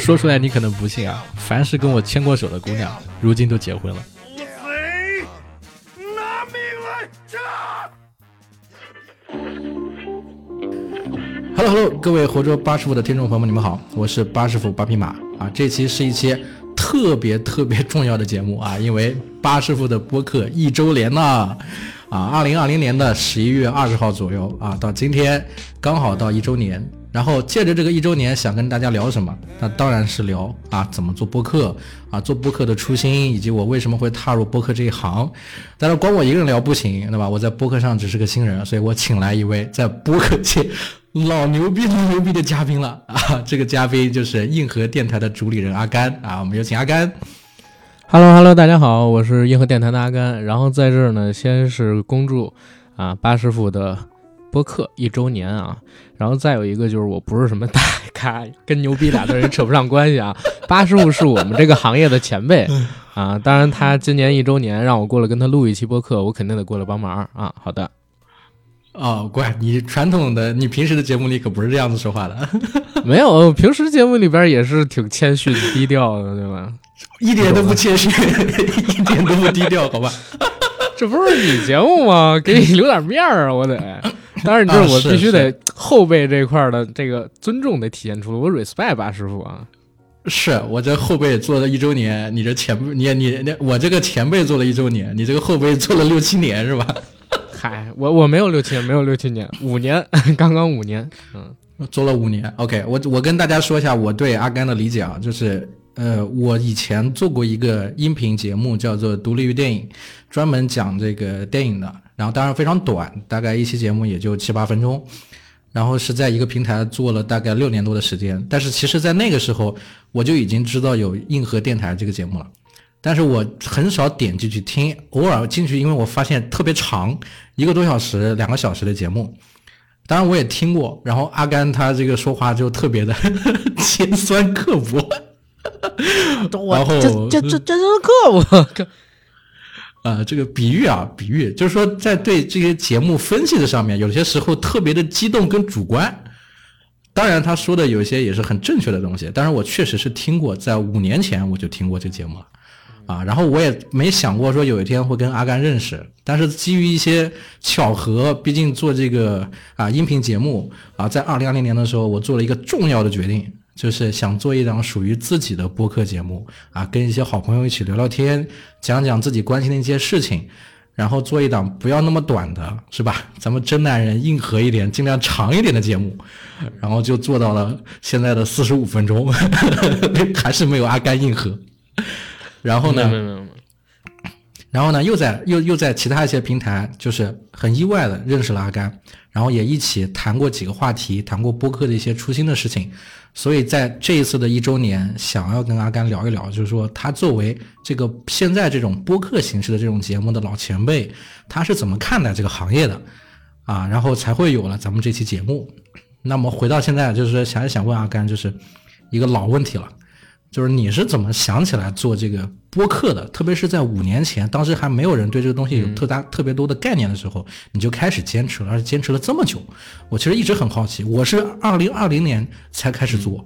说出来你可能不信啊，凡是跟我牵过手的姑娘，如今都结婚了。贼，拿命来哈喽哈喽，各位活捉八师傅的听众朋友们，你们好，我是八师傅八匹马啊。这期是一期特别特别重要的节目啊，因为八师傅的播客一周年了啊，二零二零年的十一月二十号左右啊，到今天刚好到一周年。然后借着这个一周年，想跟大家聊什么？那当然是聊啊，怎么做播客啊，做播客的初心，以及我为什么会踏入播客这一行。但是光我一个人聊不行，对吧？我在播客上只是个新人，所以我请来一位在播客界老牛逼、老牛逼的嘉宾了啊！这个嘉宾就是硬核电台的主理人阿甘啊，我们有请阿甘。Hello，Hello，大家好，我是硬核电台的阿甘。然后在这儿呢，先是恭祝啊八师傅的。播客一周年啊，然后再有一个就是我不是什么大 咖，跟牛逼俩字也扯不上关系啊。八师傅是我们这个行业的前辈啊，当然他今年一周年让我过来跟他录一期播客，我肯定得过来帮忙啊。好的，哦，乖，你传统的你平时的节目里可不是这样子说话的，没有，平时节目里边也是挺谦逊低调的，对吧？一点都不谦虚，一点都不低调，好吧？这不是你节目吗？给你留点面儿啊，我得。当然，这我必须得后辈这块的这个尊重得体现出来。我 respect 八师傅啊，是我这后辈做了一周年，你这前辈，你你你，我这个前辈做了一周年，你这个后辈做了六七年是吧？嗨，我我没有六七年，没有六七年，五年，刚刚五年，嗯，做了五年。OK，我我跟大家说一下我对阿甘的理解啊，就是呃，我以前做过一个音频节目，叫做《独立于电影》，专门讲这个电影的。然后当然非常短，大概一期节目也就七八分钟，然后是在一个平台做了大概六年多的时间。但是其实，在那个时候我就已经知道有硬核电台这个节目了，但是我很少点进去听，偶尔进去，因为我发现特别长，一个多小时、两个小时的节目。当然我也听过，然后阿甘他这个说话就特别的 尖酸刻薄，然后这这这这是刻薄。呃，这个比喻啊，比喻就是说，在对这些节目分析的上面，有些时候特别的激动跟主观。当然，他说的有些也是很正确的东西。但是我确实是听过，在五年前我就听过这个节目了，啊，然后我也没想过说有一天会跟阿甘认识。但是基于一些巧合，毕竟做这个啊音频节目啊，在二零二零年的时候，我做了一个重要的决定。就是想做一档属于自己的播客节目啊，跟一些好朋友一起聊聊天，讲讲自己关心的一些事情，然后做一档不要那么短的，是吧？咱们真男人硬核一点，尽量长一点的节目，然后就做到了现在的四十五分钟，还是没有阿甘硬核。然后呢？然后呢？又在又又在其他一些平台，就是很意外的认识了阿甘，然后也一起谈过几个话题，谈过播客的一些初心的事情。所以在这一次的一周年，想要跟阿甘聊一聊，就是说他作为这个现在这种播客形式的这种节目的老前辈，他是怎么看待这个行业的，啊，然后才会有了咱们这期节目。那么回到现在，就是想想问阿甘，就是一个老问题了。就是你是怎么想起来做这个播客的？特别是在五年前，当时还没有人对这个东西有特大特别多的概念的时候，你就开始坚持了，而且坚持了这么久。我其实一直很好奇，我是二零二零年才开始做，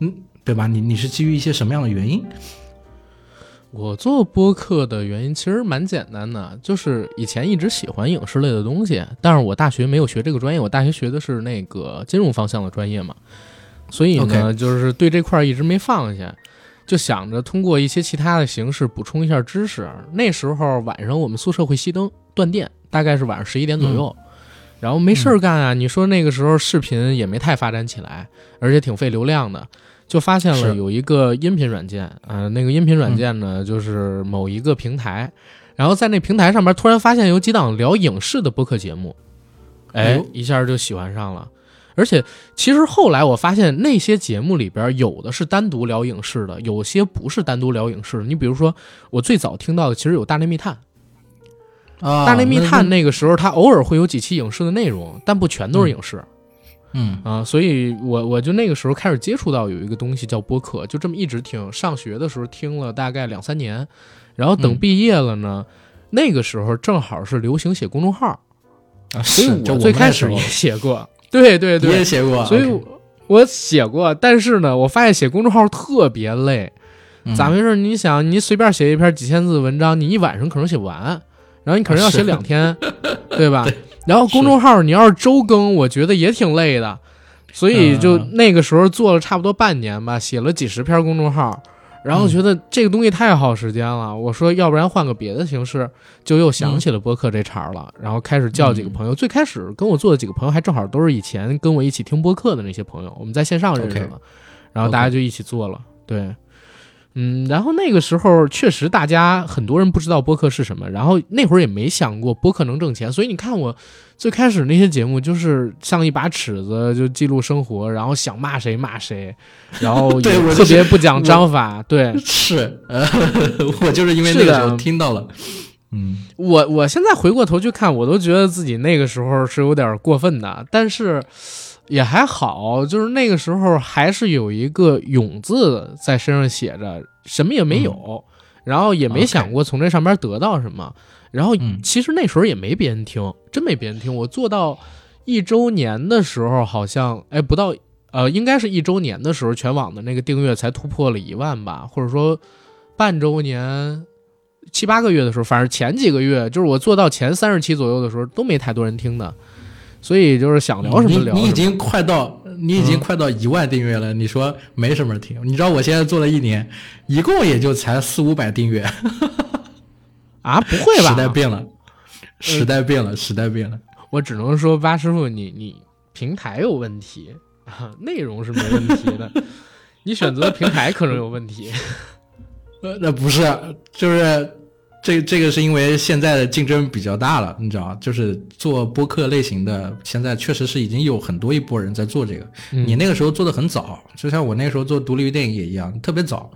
嗯，对吧？你你是基于一些什么样的原因？我做播客的原因其实蛮简单的，就是以前一直喜欢影视类的东西，但是我大学没有学这个专业，我大学学的是那个金融方向的专业嘛，所以呢，就是对这块一直没放下。就想着通过一些其他的形式补充一下知识。那时候晚上我们宿舍会熄灯断电，大概是晚上十一点左右，然后没事儿干啊。你说那个时候视频也没太发展起来，而且挺费流量的，就发现了有一个音频软件，呃，那个音频软件呢就是某一个平台，然后在那平台上面突然发现有几档聊影视的播客节目，哎，一下就喜欢上了。而且，其实后来我发现那些节目里边有的是单独聊影视的，有些不是单独聊影视的。你比如说，我最早听到的其实有《大内密探》啊，《大内密探》那个时候它偶尔会有几期影视的内容，但不全都是影视。嗯啊，所以我我就那个时候开始接触到有一个东西叫播客，就这么一直听。上学的时候听了大概两三年，然后等毕业了呢，那个时候正好是流行写公众号啊，所以我最开始也写过。对对对，你也写过，所以我写过，但是呢，我发现写公众号特别累。嗯。咋回事？你想，你随便写一篇几千字的文章，你一晚上可能写不完，然后你可能要写两天，对吧？然后公众号你要是周更，我觉得也挺累的，所以就嗯那个时候做了差不多半年吧，写了几十篇公众号，然后觉得这个东西太耗时间了。我说，要不然换个别的形式，就又想起了播客这茬儿了，然后开始叫几个朋友。最开始跟我做的几个朋友，还正好都是以前跟我一起听播客的那些朋友，我们在线上认识了，然后大家就一起做了。对，嗯，然后那个时候确实大家很多人不知道播客是什么，然后那会儿也没想过播客能挣钱，所以你看我最开始那些节目就是像一把尺子，就记录生活，然后想骂谁骂谁，然后特别不讲章法。对是，呃，我就是因为那个时候听到了，嗯我，我现在回过头去看，我都觉得自己那个时候是有点过分的，但是也还好，就是那个时候还是有一个“勇”字在身上写着，什么也没有，然后也没想过从这上边得到什么。然后嗯其实那时候也没别人听，真没别人听。我做到一周年的时候，好像哎不到呃，应该是一周年的时候，全网的那个订阅才突破了一万吧，或者说半周年七八个月的时候，反正前几个月就是我做到前三十期左右的时候，都没太多人听的。所以就是想聊什么聊什么。你已经快到，你已经嗯快到一万订阅了，你说没什么人听？你知道我现在做了一年，一共也就才四五百订阅，啊，不会吧？时代变了，时代变了，时代变了。我只能说，八师傅，你你平台有问题啊，内容是没问题的，你选择的平台可能有问题。呃，那不是，就是这这个是因为现在的竞争比较大了，你知道，就是做播客类型的，现在确实是已经有很多一波人在做这个。嗯你那个时候做的很早，就像我那个时候做独立电影也一样，特别早，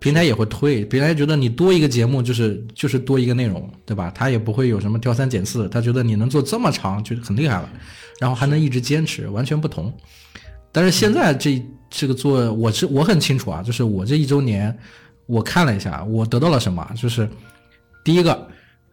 平台也会推，平台觉得你多一个节目就是就是多一个内容，对吧？他也不会有什么挑三拣四，他觉得你能做这么长就很厉害了，然后还能一直坚持，完全不同。但是现在这这个做，我是我很清楚啊，就是我这一周年，我看了一下，我得到了什么，就是第一个，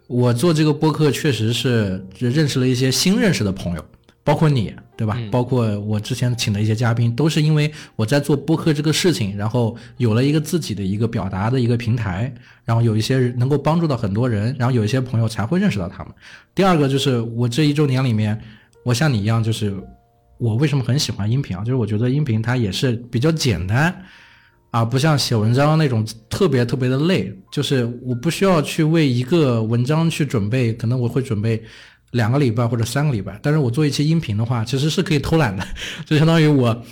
我做这个播客确实是认识了一些新认识的朋友，包括你，对吧？嗯包括我之前请的一些嘉宾，都是因为我在做播客这个事情，然后有了一个自己的一个表达的一个平台，然后有一些能够帮助到很多人，然后有一些朋友才会认识到他们。第二个就是我这一周年里面，我像你一样，就是我为什么很喜欢音频啊？就是我觉得音频它也是比较简单。啊，不像写文章那种特别特别的累，就是我不需要去为一个文章去准备，可能我会准备两个礼拜或者三个礼拜，但是我做一期音频的话，其实是可以偷懒的，就相当于我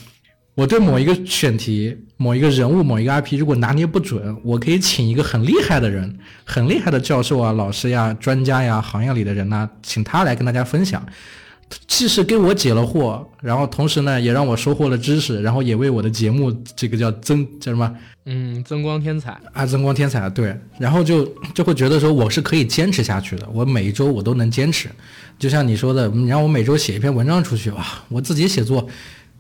我对某一个选题、某一个人物、某一个 IP 如果拿捏不准，我可以请一个很厉害的人、很厉害的教授啊、老师呀、专家呀、行业里的人呐、请他来跟大家分享。既是给我解了惑，然后同时呢，也让我收获了知识，然后也为我的节目这个叫增叫什么嗯，增光添彩。啊增光添彩，对，然后就就会觉得说我是可以坚持下去的，我每一周我都能坚持，就像你说的，你让我每周写一篇文章出去哇，我自己写作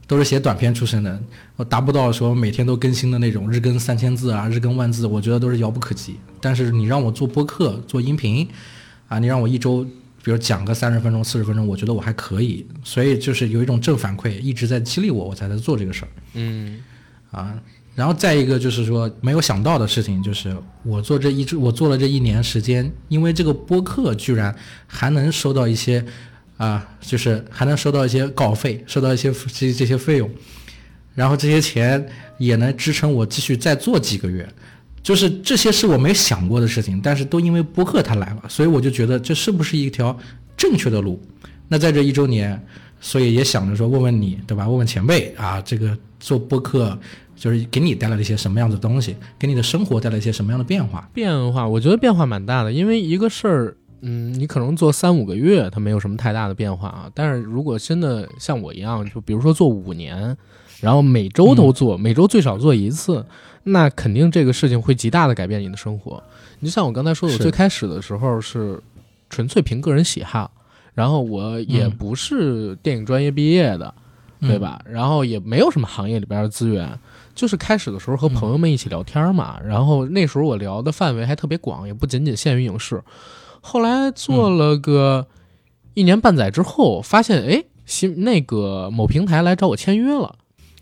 都是写短篇出身的，我达不到说每天都更新的那种日更三千字啊，日更万字，我觉得都是遥不可及。但是你让我做播客、做音频，啊，你让我一周。比如讲个三十分钟、四十分钟，我觉得我还可以，所以就是有一种正反馈一直在激励我，我才在做这个事儿。嗯啊，然后再一个就是说没有想到的事情，就是我做这一周，我做了这一年时间，因为这个播客居然还能收到一些啊，就是还能收到一些稿费，收到一些这这些费用，然后这些钱也能支撑我继续再做几个月。就是这些是我没想过的事情，但是都因为播客它来了，所以我就觉得这是不是一条正确的路？那在这一周年，所以也想着说问问你，对吧？问问前辈啊，这个做播客就是给你带来了一些什么样的东西，给你的生活带来一些什么样的变化？变化，我觉得变化蛮大的，因为一个事儿，嗯，你可能做三五个月，它没有什么太大的变化啊。但是如果真的像我一样，就比如说做五年，然后每周都做，每周最少做一次，那肯定这个事情会极大的改变你的生活。你就像我刚才说的，我最开始的时候是纯粹凭个人喜好，然后我也嗯不是电影专业毕业的，对吧？然后也没有什么行业里边的资源，就是开始的时候和朋友们一起聊天嘛。然后那时候我聊的范围还特别广，也不仅仅限于影视。后来做了个一年半载之后，发现哎，新那个某平台来找我签约了。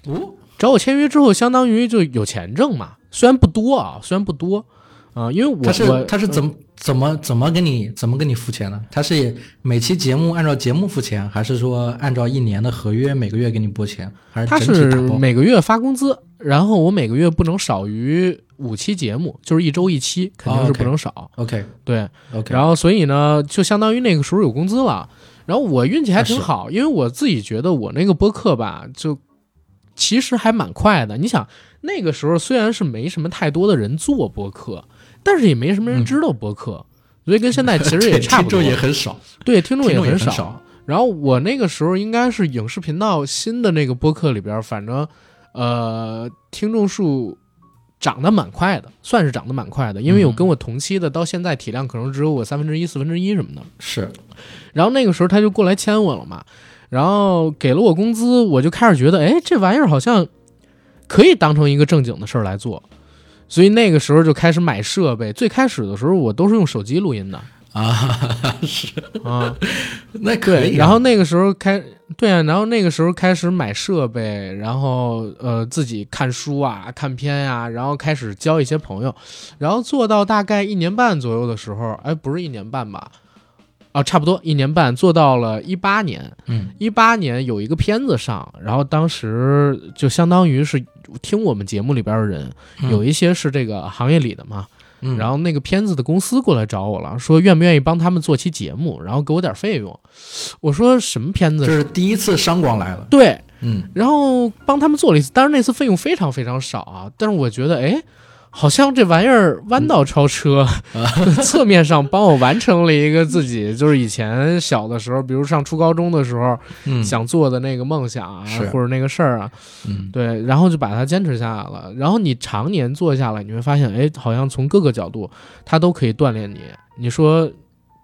哦，找我签约之后，相当于就有钱挣嘛，虽然不多啊，虽然不多啊、因为我他是我他是怎么、怎么怎么给你怎么给你付钱呢？他是每期节目按照节目付钱，还是说按照一年的合约每个月给你拨钱，还是他是整体打包？每个月发工资，然后我每个月不能少于五期节目，就是一周一期，肯定是不能少。OK 对，OK，然后所以呢，就相当于那个时候有工资了。然后我运气还挺好，因为我自己觉得我那个播客吧，就其实还蛮快的。你想那个时候虽然是没什么太多的人做播客，但是也没什么人知道播客，所以跟现在其实也 差不多。听众也很少，对，听众也很很少。然后我那个时候应该是影视频道新的那个播客里边，反正呃听众数涨得蛮快的，算是涨得蛮快的。因为有跟我同期的，到现在体量可能只有我三分之一、四分之一什么的。是然后那个时候他就过来签我了嘛，然后给了我工资，我就开始觉得，哎，这玩意儿好像可以当成一个正经的事儿来做。所以那个时候就开始买设备。最开始的时候，我都是用手机录音的啊，是啊。那可以啊、然后那个时候开，对啊，然后那个时候开始买设备，然后呃自己看书啊、看片呀、然后开始交一些朋友，然后做到大概一年半左右的时候，哎，不是一年半吧？啊，差不多一年半，做到了一八年。嗯一八年有一个片子上，然后当时就相当于是听我们节目里边的人，嗯有一些是这个行业里的嘛，嗯，然后那个片子的公司过来找我了，说愿不愿意帮他们做期节目，然后给我点费用。我说什么片子？这是第一次商广来了，对，嗯然后帮他们做了一次，当然那次费用非常非常少啊，但是我觉得哎。好像这玩意儿弯道超车，侧面上帮我完成了一个自己就是以前小的时候，比如上初高中的时候嗯想做的那个梦想啊，或者那个事儿啊，嗯对，然后就把它坚持下来了。然后你常年做下来，你会发现，哎，好像从各个角度它都可以锻炼你。你说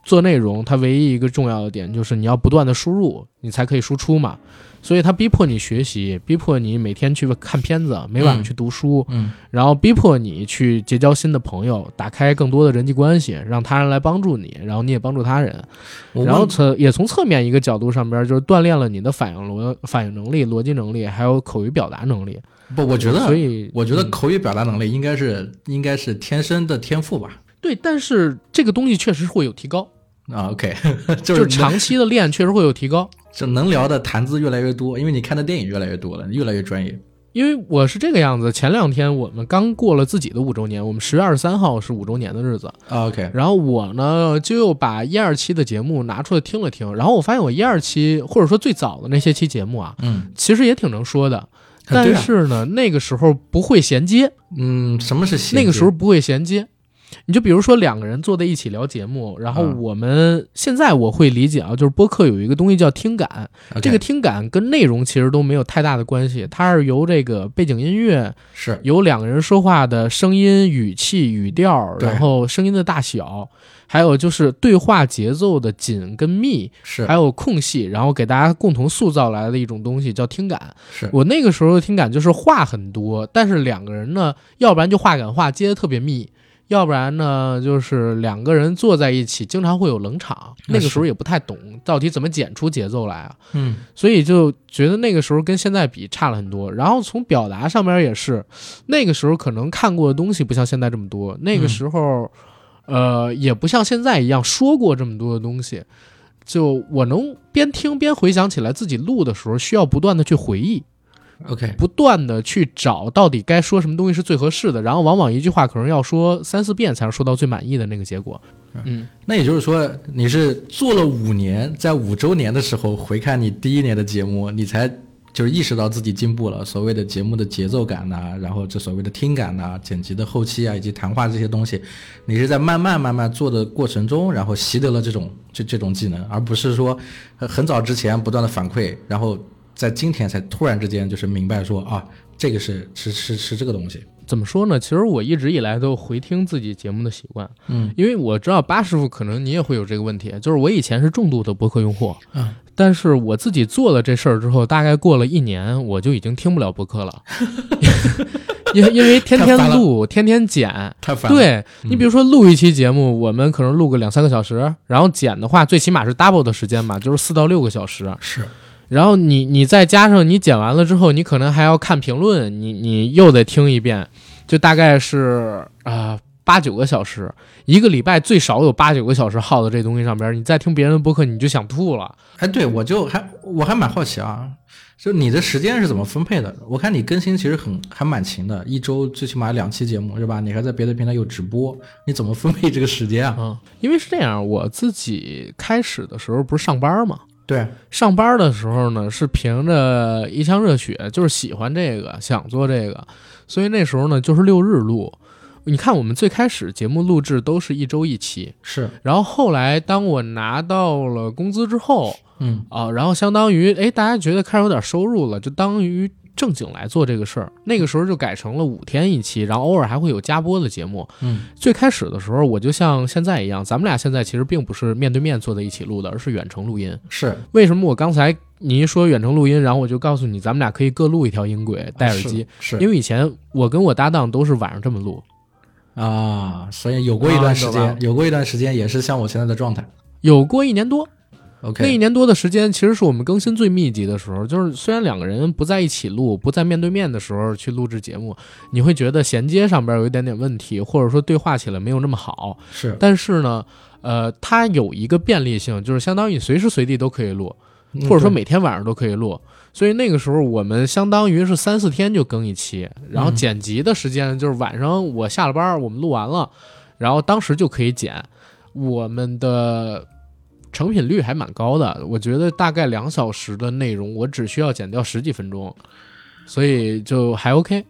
做内容，它唯一一个重要的点就是你要不断的输入，你才可以输出嘛。所以它逼迫你学习，逼迫你每天去看片子，每晚嗯去读书，嗯然后逼迫你去结交新的朋友，打开更多的人际关系，让他人来帮助你，然后你也帮助他人。然后问从也从侧面一个角度上边，就是锻炼了你的反应逻反应能力、逻辑能力，还有口语表达能力。不，我觉得所以我觉得嗯口语表达能力应该是、应该是天生的天赋吧。对，但是这个东西确实会有提高，啊，OK，就 就是是长期的练确实会有提高。就能聊的谈资越来越多，因为你看的电影越来越多了，越来越专业。因为我是这个样子，前两天我们刚过了自己的五周年，我们十月二十三号是五周年的日子，啊，OK，然后我呢就又把一二期的节目拿出来听了听，然后我发现我一二期或者说最早的那些期节目啊，嗯，其实也挺能说的，但是呢，那个时候不会衔接，嗯，什么是衔接那个时候不会衔接。你就比如说两个人坐在一起聊节目，然后啊我们、现在我会理解啊，就是播客有一个东西叫听感，这个听感跟内容其实都没有太大的关系，它是由这个背景音乐、是。由两个人说话的声音、语气、语调，然后声音的大小，还有就是对话节奏的紧跟密，是。还有空隙，然后给大家共同塑造来的一种东西叫听感。是。我那个时候的听感就是话很多，但是两个人呢，要不然就话赶话接的特别密，要不然呢就是两个人坐在一起，经常会有冷场。那个时候也不太懂到底怎么剪出节奏来啊，嗯所以就觉得那个时候跟现在比差了很多。然后从表达上面也是，那个时候可能看过的东西不像现在这么多，那个时候，呃，也不像现在一样说过这么多的东西。就我能边听边回想起来，自己录的时候需要不断的去回忆，，OK，不断的去找到底该说什么东西是最合适的，然后往往一句话可能要说三四遍才能说到最满意的那个结果。嗯，那也就是说你是做了五年，在五周年的时候回看你第一年的节目，你才就是意识到自己进步了。所谓的节目的节奏感呐、然后这所谓的听感呐、剪辑的后期啊，以及谈话这些东西，你是在慢慢慢慢做的过程中，然后习得了这种这这种技能，而不是说呃很早之前不断的反馈，然后在今天才突然之间就是明白说啊，这个是是是是这个东西。怎么说呢？其实我一直以来都回听自己节目的习惯，嗯因为我知道八师傅可能你也会有这个问题，就是我以前是重度的博客用户，嗯，但是我自己做了这事儿之后，大概过了一年，我就已经听不了博客了，因因为天天录，天天剪。太烦了。对你比如说录一期节目，我们可能录个两三个小时，然后剪的话最起码是 double 的时间嘛，就是四到六个小时。是然后你你再加上你剪完了之后，你可能还要看评论，你你又得听一遍，就大概是啊八九个小时，一个礼拜最少有八九个小时耗在这东西上边。你再听别人的播客，你就想吐了。哎，对我就还我还蛮好奇啊，就你的时间是怎么分配的？我看你更新其实很还蛮勤的，一周最起码两期节目是吧？你还在别的平台有直播，你怎么分配这个时间啊？嗯，因为是这样，我自己开始的时候不是上班嘛，对，上班的时候呢是凭着一腔热血，就是喜欢这个，想做这个，所以那时候呢就是六日录。你看，我们最开始节目录制都是一周一期，是，然后后来当我拿到了工资之后，嗯。啊，然后相当于哎，大家觉得开始有点收入了，就当于正经来做这个事儿。那个时候就改成了五天一期，然后偶尔还会有加播的节目。嗯最开始的时候，我就像现在一样，咱们俩现在其实并不是面对面坐在一起录的，而是远程录音。是，为什么我刚才你一说远程录音，然后我就告诉你，咱们俩可以各录一条音轨，戴耳机，是因为以前我跟我搭档都是晚上这么录，啊，所以有过一段时间，啊有过一段时间也是像我现在的状态。有过一年多。那一年多的时间，其实是我们更新最密集的时候。就是虽然两个人不在一起录，不在面对面的时候去录制节目，你会觉得衔接上边有一点点问题，或者说对话起来没有那么好。是，但是呢，呃，它有一个便利性，就是相当于随时随地都可以录，嗯或者说每天晚上都可以录。所以那个时候我们相当于是三四天就更一期，然后嗯剪辑的时间就是晚上我下了班，我们录完了，然后当时就可以剪。我们的成品率还蛮高的，我觉得大概两小时的内容，我只需要剪掉十几分钟，所以就还 OK。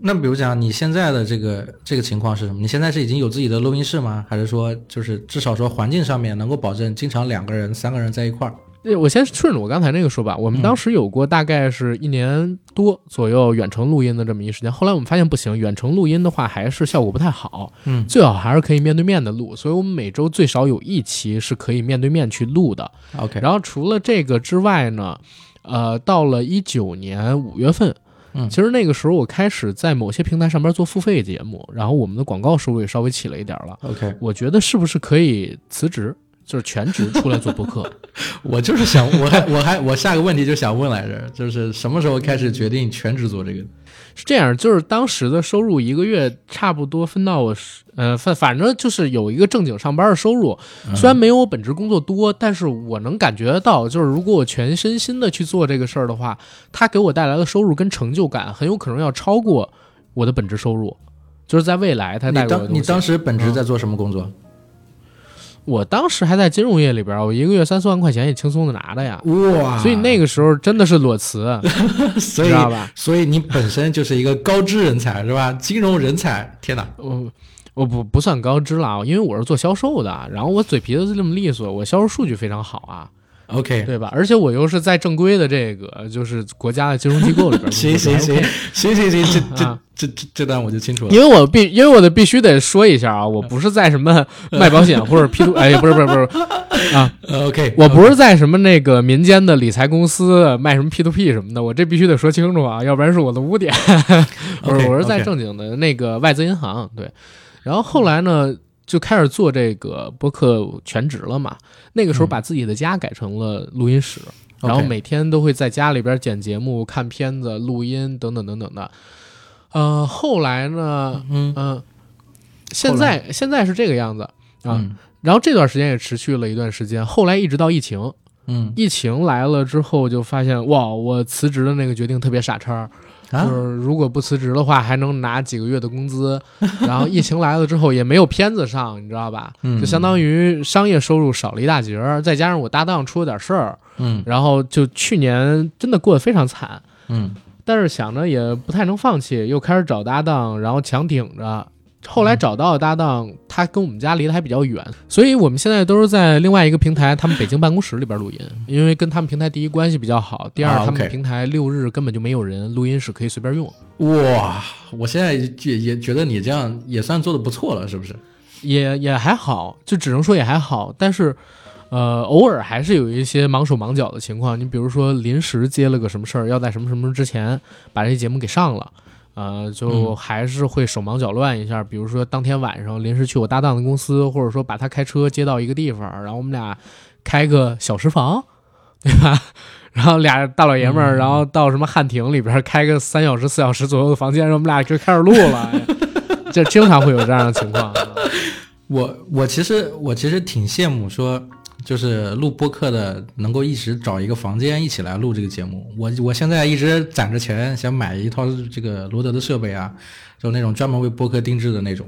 那比如讲你现在的这个这个情况是什么？你现在是已经有自己的录音室吗？还是说就是至少说环境上面能够保证经常两个人、三个人在一块儿？呃我先顺着我刚才那个说吧，我们当时有过大概是一年多左右远程录音的这么一时间，后来我们发现不行，远程录音的话还是效果不太好，嗯最好还是可以面对面的录，所以我们每周最少有一期是可以面对面去录的。，OK，然后除了这个之外呢，呃，到了一九年五月份，嗯其实那个时候我开始在某些平台上边做付费节目，然后我们的广告收入也稍微起了一点了。OK，我觉得是不是可以辞职，就是全职出来做播客？我就是想，我还我还我下个问题就想问来着，就是什么时候开始决定全职做这个？是这样，就是当时的收入一个月差不多分到我是，呃，反反正就是有一个正经上班的收入，虽然没有我本职工作多，但是我能感觉得到，就是如果我全身心的去做这个事儿的话，它给我带来的收入跟成就感很有可能要超过我的本职收入，就是在未来它带给我的你当时本职在做什么工作？我当时还在金融业里边，我一个月三四万块钱也轻松的拿的呀，哇所以那个时候真的是裸辞，所知道吧？所以你本身就是一个高知人才是吧？金融人才，天哪！我我不不算高知了，因为我是做销售的，然后我嘴皮子这么利索，我销售数据非常好啊，OK，对吧？而且我又是在正规的这个就是国家的金融机构里边 行行行行行行，这啊。这这这这段我就清楚了。因为我必因为我得必须得说一下啊，我不是在什么卖保险或者 P to 哎不是不是不是啊，呃 OK，我不是在什么那个民间的理财公司卖什么 P to P 什么的，我这必须得说清楚啊，要不然是我的污点。不是，我是在正经的那个外资银行对，然后后来呢就开始做这个播客全职了嘛，那个时候把自己的家改成了录音室，然后每天都会在家里边剪节目、看片子、录音等等等等的。呃，后来呢，嗯。嗯、现在现在是这个样子啊，嗯。然后这段时间也持续了一段时间，后来一直到疫情，嗯。疫情来了之后就发现哇，我辞职的那个决定特别傻叉儿，啊就是如果不辞职的话，还能拿几个月的工资。然后疫情来了之后也没有片子上，你知道吧？嗯就相当于商业收入少了一大截儿，再加上我搭档出了点事儿，嗯然后就去年真的过得非常惨。嗯但是想着也不太能放弃，又开始找搭档，然后强顶着。后来找到的搭档，他跟我们家离得还比较远，所以我们现在都是在另外一个平台，他们北京办公室里边录音，因为跟他们平台第一关系比较好，第二啊他们平台六日根本就没有人，录音室可以随便用，哇，我现在也也觉得你这样也算做的不错了，是不是？也也还好，就只能说也还好，但是。呃，偶尔还是有一些忙手忙脚的情况。你比如说，临时接了个什么事儿，要在什么什么之前把这节目给上了，呃，就嗯还是会手忙脚乱一下。比如说，当天晚上临时去我搭档的公司，或者说把他开车接到一个地方，然后我们俩开个小时房，对吧？然后俩大老爷们嗯儿，然后到什么汉庭里边开个三小时、四小时左右的房间，然后我们俩就开始录了，哎这经常会有这样的情况。我我其实我其实挺羡慕说，就是录播客的能够一直找一个房间一起来录这个节目。我我现在一直攒着钱想买一套这个罗德的设备啊，就那种专门为播客定制的那种。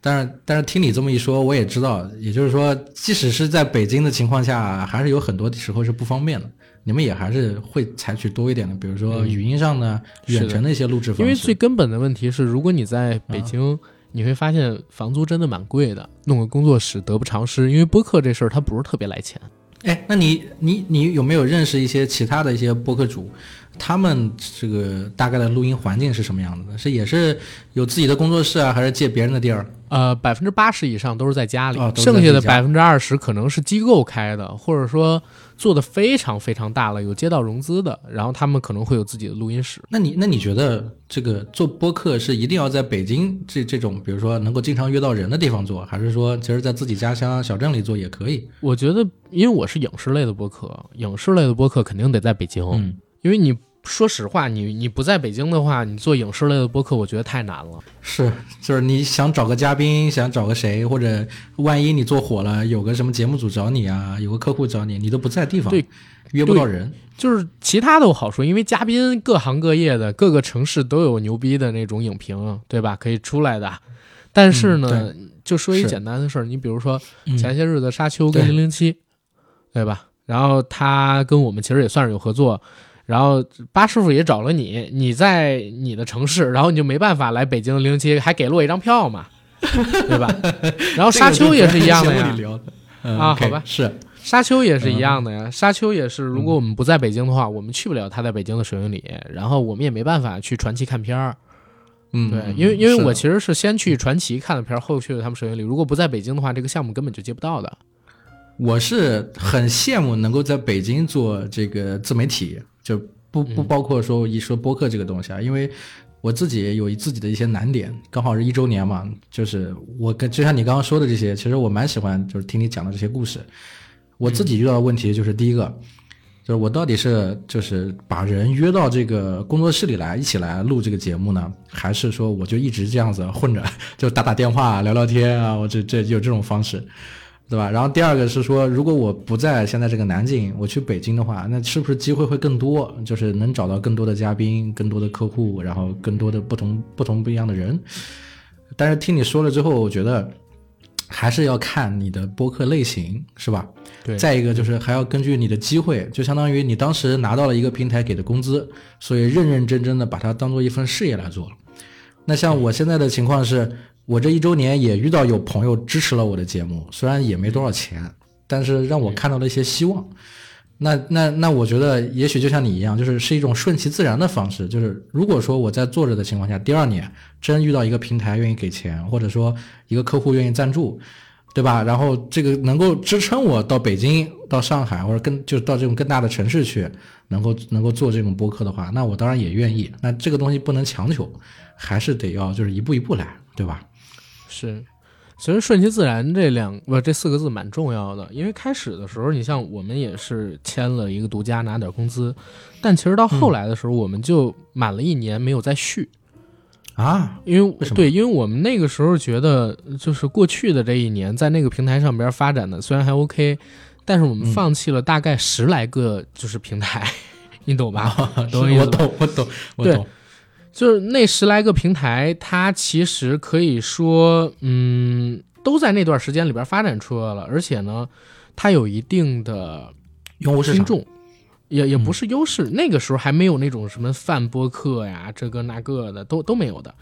但是但是听你这么一说，我也知道，也就是说，即使是在北京的情况下，还是有很多时候是不方便的。你们也还是会采取多一点的，比如说语音上的、远程的一些录制方式。因为最根本的问题是，如果你在北啊京，你会发现房租真的蛮贵的，弄个工作室得不偿失。因为播客这事儿它不是特别来钱。哎，那你你你有没有认识一些其他的一些播客主？他们这个大概的录音环境是什么样子的？是也是有自己的工作室啊，还是借别人的地儿？呃，百分之八十以上都是在家里，剩下的百分之二十可能是机构开的，或者说做的非常非常大了，有接到融资的，然后他们可能会有自己的录音室。那你那你觉得这个做播客是一定要在北京这这种，比如说能够经常约到人的地方做，还是说其实在自己家乡小镇里做也可以？我觉得，因为我是影视类的播客，影视类的播客肯定得在北京，嗯，因为你说实话，你你不在北京的话，你做影视类的播客，我觉得太难了。是，就是你想找个嘉宾，想找个谁，或者万一你做火了，有个什么节目组找你啊，有个客户找你，你都不在地方，对，约不到人。就是其他都好说，因为嘉宾各行各业的各个城市都有牛逼的那种影评，对吧？可以出来的。但是呢，就说一简单的事儿，你比如说嗯前些日子沙丘跟零零七，对吧？然后他跟我们其实也算是有合作，然后八师傅也找了你，你在你的城市，然后你就没办法来北京零零七，还给了我一张票嘛，对吧？然后沙丘也是一样的啊好吧是沙丘也是一样的呀，沙丘也是，嗯如果我们不在北京的话，我们去不了他在北京的首映礼，然后我们也没办法去传奇看片儿。嗯，对，嗯因为因为我其实是先去传奇看的片儿，后去的他们首映礼。如果不在北京的话，这个项目根本就接不到的。我是很羡慕能够在北京做这个自媒体，就不不包括说一说播客这个东西啊，因为我自己有自己的一些难点，刚好是一周年嘛，就是我跟就像你刚刚说的这些，其实我蛮喜欢就是听你讲的这些故事。我自己遇到的问题就是第一个，就是我到底是就是把人约到这个工作室里来一起来录这个节目呢，还是说我就一直这样子混着，就打打电话聊聊天啊，我这这有这种方式。对吧？然后第二个是说，如果我不在现在这个南京，我去北京的话，那是不是机会会更多？就是能找到更多的嘉宾、更多的客户，然后更多的不同不同不一样的人。但是听你说了之后，我觉得还是要看你的播客类型，是吧？对，再一个就是还要根据你的机会，就相当于你当时拿到了一个平台给的工资，所以认认真真的把它当做一份事业来做了。那像我现在的情况是，我这一周年也遇到有朋友支持了我的节目，虽然也没多少钱，但是让我看到了一些希望。那那那，我觉得也许就像你一样，就是是一种顺其自然的方式。就是如果说我在做着的情况下，第二年真遇到一个平台愿意给钱，或者说一个客户愿意赞助，对吧？然后这个能够支撑我到北京、到上海或者更就是到这种更大的城市去，能够能够做这种播客的话，那我当然也愿意。那这个东西不能强求，还是得要就是一步一步来，对吧？是，其实顺其自然这两不这四个字蛮重要的，因为开始的时候，你像我们也是签了一个独家拿点工资，但其实到后来的时候，我们就满了一年没有再续，啊，因为为什么对，因为我们那个时候觉得，就是过去的这一年在那个平台上边发展的虽然还 OK，但是我们嗯。放弃了大概十来个就是平台，你懂 吧？我懂，我懂，我对懂。就是那十来个平台，它其实可以说，嗯，都在那段时间里边发展出来了，而且呢，它有一定的用户，听众，也也不嗯是优势。那个时候还没有那种什么泛播客呀，这个那个的，都都没有的。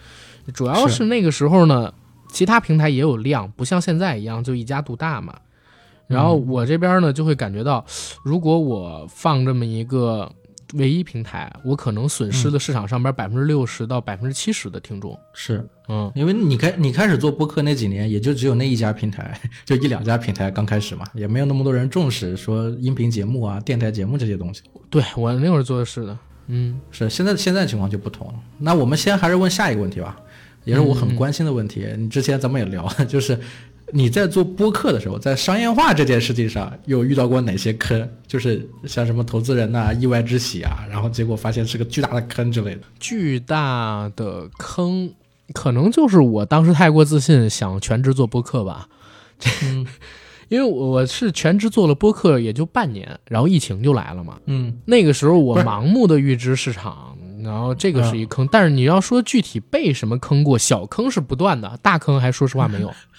主要是是那个时候呢，其他平台也有量，不像现在一样就一家独大嘛。然后我这边呢，就会感觉到，如果我放这么一个唯一平台，我可能损失了市场上边百分之六十到百分之七十的听众。是嗯，因为你开你开始做播客那几年，也就只有那一家平台，就一两家平台刚开始嘛，也没有那么多人重视说音频节目啊、电台节目这些东西。对我那会儿做的是的，嗯是现在现在情况就不同了。那我们先还是问下一个问题吧，也是我很关心的问题。你之前咱们也聊，就是你在做播客的时候，在商业化这件事情上，有遇到过哪些坑？就是像什么投资人呐、意外之喜啊，然后结果发现是个巨大的坑之类的。巨大的坑，可能就是我当时太过自信，想全职做播客吧。嗯 因为我是全职做了播客也就半年，然后疫情就来了嘛。嗯那个时候我盲目的预知市场，然后这个是一坑。但是你要说具体被什么坑过，小坑是不断的，大坑还说实话没有。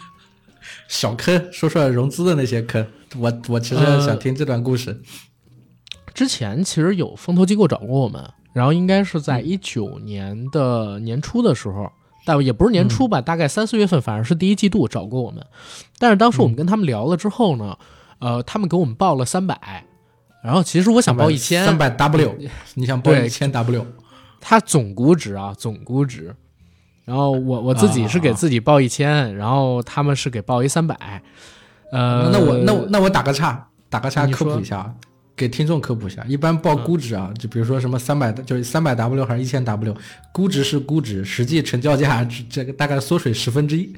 小坑，说出来融资的那些坑。我我其实呃想听这段故事。之前其实有风投机构找过我们，然后应该是在一九年的年初的时候，但也不是年初吧，大概三四月份，反正是第一季度找过我们。但是当时我们跟他们聊了之后呢，呃，他们给我们报了三百，然后其实我想报一千，三百 W，你想报一千 W？它总估值啊，总估值。然后我我自己是给自己报一千、然后他们是给报一三百。呃，那我那我那我打个岔，打个岔科普一下啊，给听众科普一下。一般报估值啊，就比如说什么三百，就是三百 W 还是一千 W，估值是估值，实际成交价只这个大概缩水十分之一，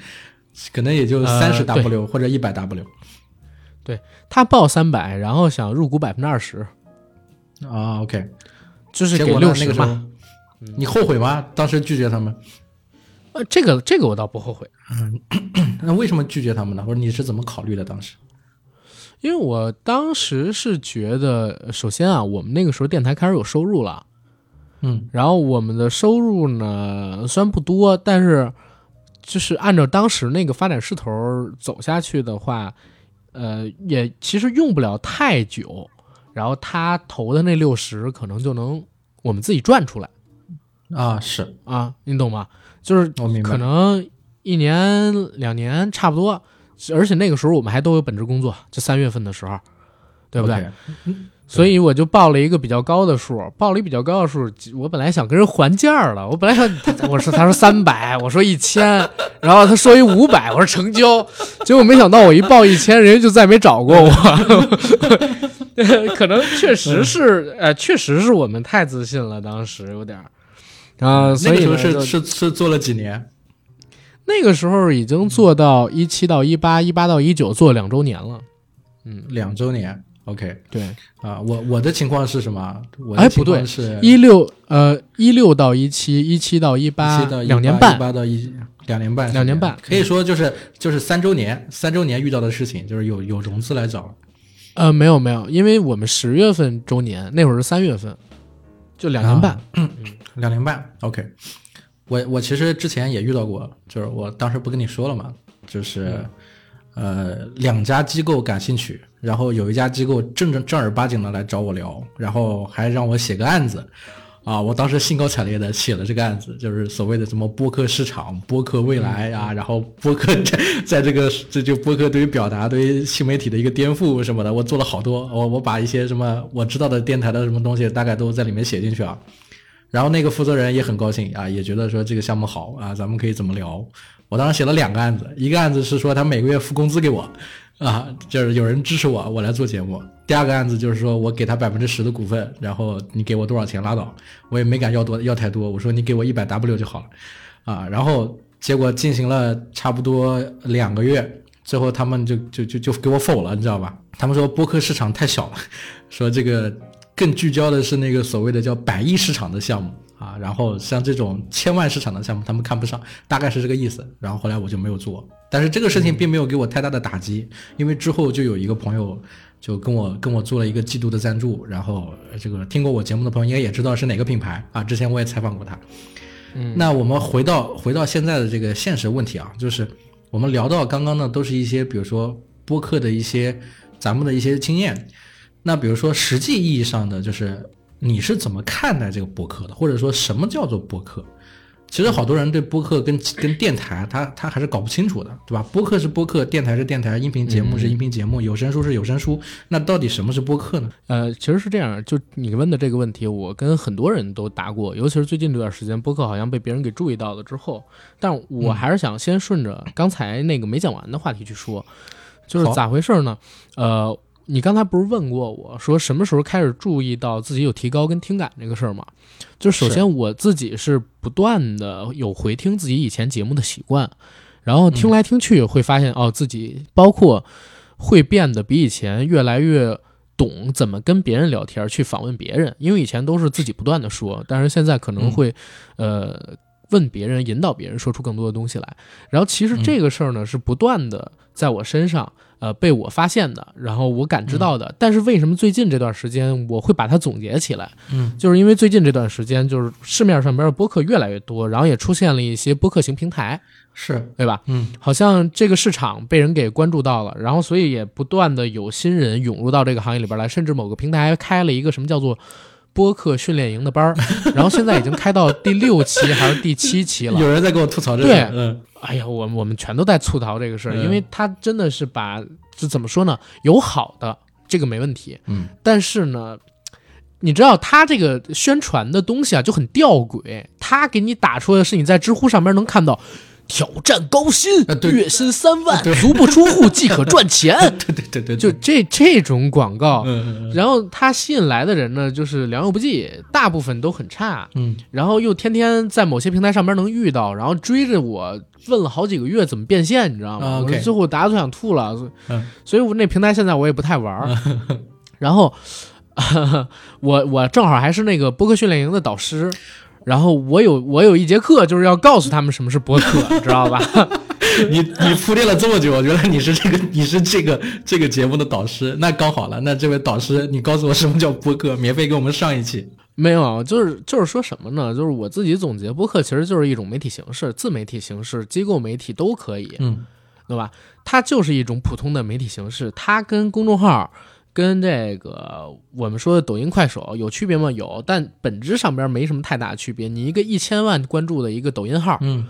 可能也就呃三十对 W 或者一百 W 对他报三百，然后想入股百分之二十，啊。OK，就是给六十嘛。那个时候你后悔吗？当时拒绝他们，呃，这个这个我倒不后悔，嗯那为什么拒绝他们呢？或者你是怎么考虑的？当时因为我当时是觉得，首先啊，我们那个时候电台开始有收入了，嗯然后我们的收入呢虽然不多，但是就是按照当时那个发展势头走下去的话，呃，也其实用不了太久，然后他投的那六十可能就能我们自己赚出来啊，是啊，你懂吗？就是。可能一年两年差不多，而且那个时候我们还都有本职工作，就三月份的时候，对不对所以我就报了一个比较高的数，报了一个比较高的数。我本来想跟人还价了，我本来想，我说他说三百，我说一千，然后他说一五百，我说成交。结果没想到我一报一千，人家就再没找过我。可能确实是，呃，确实是我们太自信了，当时有点儿啊。所那个时候是是是做了几年？那个时候已经做到一七到一八，一八到一九，做两周年了。嗯两周年。OK 对，啊，我我的情况是什么？我哎的情况不对是一六呃一六到一七，一七到一八17到，18两年半一。八到一两年半，两年半可以说就是就是三周年，三周年遇到的事情就是有有融资来找，呃，没有没有，因为我们十月份周年，那会儿是三月份，就两年半。啊 两年半。OK，我我其实之前也遇到过，就是我当时不跟你说了嘛，就是、呃两家机构感兴趣，然后有一家机构正正正儿八经的来找我聊，然后还让我写个案子。啊，我当时兴高采烈的写了这个案子，就是所谓的什么播客市场、播客未来啊，然后播客在在这个这就播客对于表达、对于新媒体的一个颠覆什么的，我做了好多，我我把一些什么我知道的电台的什么东西，大概都在里面写进去啊。然后那个负责人也很高兴啊，也觉得说这个项目好啊，咱们可以怎么聊。我当时写了两个案子，一个案子是说他每个月付工资给我，啊，就是有人支持我，我来做节目。第二个案子就是说我给他百分之十的股份，然后你给我多少钱拉倒，我也没敢要多要太多，我说你给我一百 W 就好了，啊，然后结果进行了差不多两个月，最后他们就就就就给我否了，你知道吧？他们说播客市场太小了，说这个更聚焦的是那个所谓的叫百亿市场的项目啊，然后像这种千万市场的项目他们看不上，大概是这个意思。然后后来我就没有做，但是这个事情并没有给我太大的打击，因为之后就有一个朋友就跟我跟我做了一个季度的赞助，然后呃这个听过我节目的朋友应该也知道是哪个品牌啊，之前我也采访过他。嗯，那我们回到回到现在的这个现实问题啊，就是我们聊到刚刚呢，都是一些比如说播客的一些咱们的一些经验。那比如说实际意义上的，就是你是怎么看待这个播客的，或者说什么叫做播客？其实好多人对播客跟跟电台，他他还是搞不清楚的，对吧？播客是播客，电台是电台，音频节目是音频节目，有声书是有声书。那到底什么是播客呢？呃，其实是这样，就你问的这个问题，我跟很多人都答过，尤其是最近这段时间，播客好像被别人给注意到了之后，但我还是想先顺着刚才那个没讲完的话题去说，就是咋回事呢？呃，你刚才不是问过我说什么时候开始注意到自己有提高跟听感这个事儿吗？就首先我自己是不断的有回听自己以前节目的习惯。然后听来听去会发现，哦，自己包括会变得比以前越来越懂怎么跟别人聊天，去访问别人，因为以前都是自己不断的说，但是现在可能会，呃，问别人，引导别人说出更多的东西来。然后其实这个事儿呢，是不断的在我身上。呃，被我发现的，然后我感知到的，但是为什么最近这段时间我会把它总结起来？嗯，就是因为最近这段时间，就是市面上边的播客越来越多，然后也出现了一些播客型平台，是对吧？嗯，好像这个市场被人给关注到了，然后所以也不断的有新人涌入到这个行业里边来，甚至某个平台开了一个什么叫做播客训练营的班儿，然后现在已经开到第六期还是第七期了。有人在跟我吐槽这个，对嗯。哎呀，我我们全都在吐槽这个事儿，嗯因为他真的是把这怎么说呢？有好的，这个没问题，嗯，但是呢，你知道他这个宣传的东西啊就很吊诡，他给你打出来的是你在知乎上面能看到。挑战高薪月薪三万，足不出户即可赚钱，对对对对，就这这种广告，然后他吸引来的人呢，就是良莠不齐，大部分都很差，嗯。然后又天天在某些平台上面能遇到，然后追着我问了好几个月怎么变现，你知道吗？啊，OK。我最后大家都想吐了，所以嗯所以我那平台现在我也不太玩儿。然后我我正好还是那个播客训练营的导师，然后我有我有一节课就是要告诉他们什么是播客，知道吧？你你铺垫了这么久，我觉得你是这个 你是这个这个节目的导师，那刚好了。那这位导师，你告诉我什么叫播客，免费给我们上一期。没有，就是就是说什么呢？就是我自己总结，播客其实就是一种媒体形式，自媒体形式、机构媒体都可以。嗯对吧？它就是一种普通的媒体形式，它跟公众号、跟这个我们说的抖音、快手有区别吗？有，但本质上边没什么太大的区别。你一个一千万关注的一个抖音号，嗯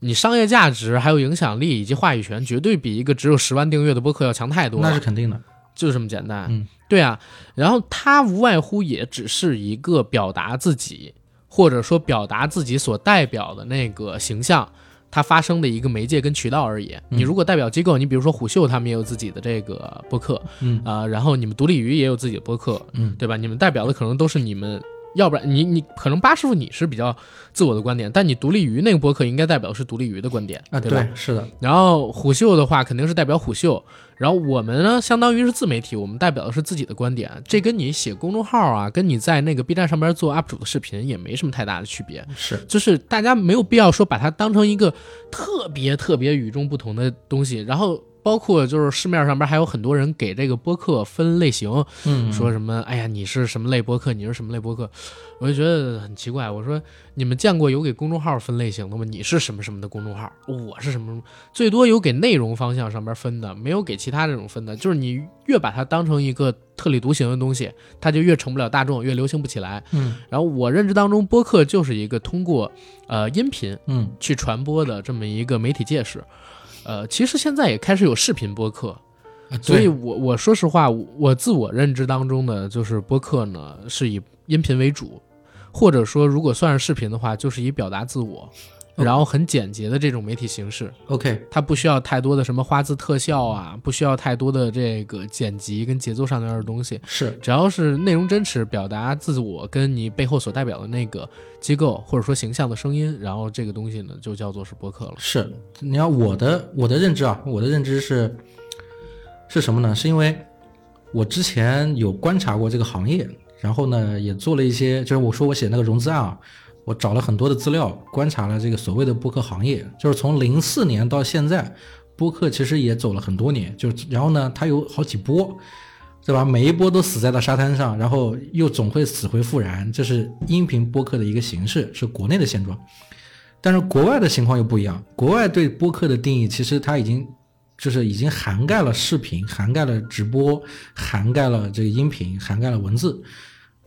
你商业价值、还有影响力以及话语权，绝对比一个只有十万订阅的播客要强太多了。那是肯定的。就这么简单。嗯，对啊。然后它无外乎也只是一个表达自己，或者说表达自己所代表的那个形象。它发生的一个媒介跟渠道而已。嗯你如果代表机构，你比如说虎嗅，他们也有自己的这个播客，嗯啊、然后你们独立鱼也有自己的播客，嗯对吧？你们代表的可能都是你们，要不然你你可能八师傅你是比较自我的观点，但你独立鱼那个播客应该代表的是独立鱼的观点啊，对吧？对，是的。然后虎嗅的话肯定是代表虎嗅，然后我们呢相当于是自媒体，我们代表的是自己的观点，这跟你写公众号啊，跟你在那个 B 站上边做 UP 主的视频也没什么太大的区别，是，就是大家没有必要说把它当成一个特别特别与众不同的东西，然后。包括就是市面上边还有很多人给这个播客分类型，嗯，说什么哎呀你是什么类播客，你是什么类播客，我就觉得很奇怪。我说你们见过有给公众号分类型的吗？你是什么什么的公众号，我是什么什么，最多有给内容方向上边分的，没有给其他这种分的。就是你越把它当成一个特立独行的东西，它就越成不了大众，越流行不起来。嗯然后我认知当中，播客就是一个通过呃音频嗯去传播的这么一个媒体介势。呃，其实现在也开始有视频播客，啊所以我我说实话，我我自我认知当中的就是播客呢是以音频为主，或者说如果算是视频的话，就是以表达自我，哦然后很简洁的这种媒体形式，OK，它不需要太多的什么花字特效啊，不需要太多的这个剪辑跟节奏上面的东西，是只要是内容真实，表达自我跟你背后所代表的那个机构或者说形象的声音，然后这个东西呢就叫做是播客了。是。你要我的我的认知啊，我的认知是是什么呢？是因为我之前有观察过这个行业，然后呢也做了一些，就是我说我写那个融资案啊，我找了很多的资料，观察了这个所谓的播客行业，就是从零四年到现在，播客其实也走了很多年，就然后呢它有好几波。对吧？每一波都死在了沙滩上，然后又总会死灰复燃，这是音频播客的一个形式，是国内的现状。但是国外的情况又不一样，国外对播客的定义其实它已经就是已经涵盖了视频，涵盖了直播，涵盖了这个音频，涵盖了文字。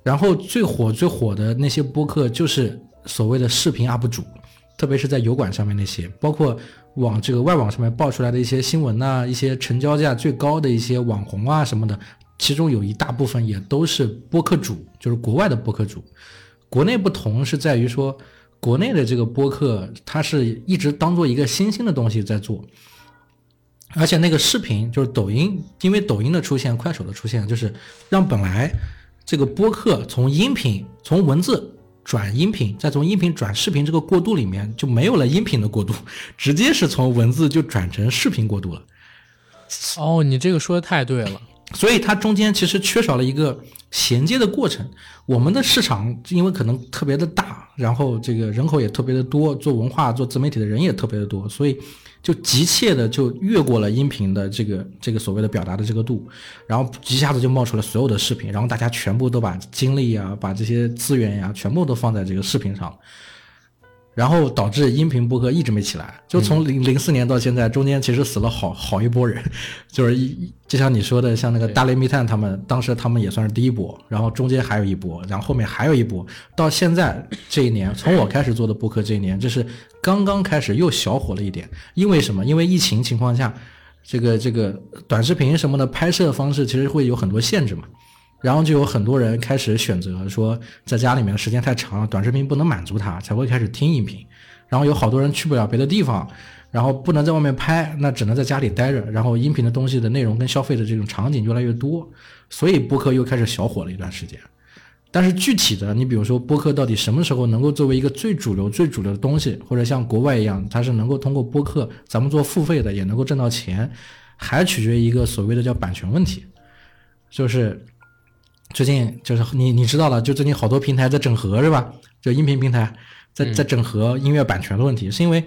然后最火最火的那些播客就是所谓的视频 UP 主，特别是在油管上面那些，包括往这个外网上面爆出来的一些新闻呐、一些成交价最高的一些网红啊什么的，其中有一大部分也都是播客主，就是国外的播客主。国内不同是在于说，国内的这个播客，它是一直当做一个新兴的东西在做，而且那个视频就是抖音，因为抖音的出现、快手的出现，就是让本来这个播客从音频、从文字转音频，再从音频转视频这个过渡里面就没有了音频的过渡，直接是从文字就转成视频过渡了。哦，你这个说的太对了。所以它中间其实缺少了一个衔接的过程。我们的市场因为可能特别的大，然后这个人口也特别的多，做文化、做自媒体的人也特别的多，所以就急切的就越过了音频的这个这个所谓的表达的这个度，然后一下子就冒出了所有的视频，然后大家全部都把精力呀、把这些资源呀，全部都放在这个视频上。然后导致音频播客一直没起来，就从零零四年到现在，中间其实死了好好一波人，就是一就像你说的，像那个大雷密探他们，当时他们也算是第一波，然后中间还有一波，然后后面还有一波，到现在这一年，从我开始做的播客这一年，这是刚刚开始又小火了一点，因为什么？因为疫情情况下，这个这个短视频什么的拍摄方式其实会有很多限制嘛。然后就有很多人开始选择说，在家里面的时间太长了，短视频不能满足他，才会开始听音频。然后有好多人去不了别的地方，然后不能在外面拍，那只能在家里待着。然后音频的东西的内容跟消费的这种场景越来越多，所以播客又开始小火了一段时间。但是具体的，你比如说播客到底什么时候能够作为一个最主流、最主流的东西，或者像国外一样，它是能够通过播客咱们做付费的也能够挣到钱，还取决于一个所谓的叫版权问题，就是。最近就是你你知道了，就最近好多平台在整合是吧？就音频平台在在整合音乐版权的问题，是因为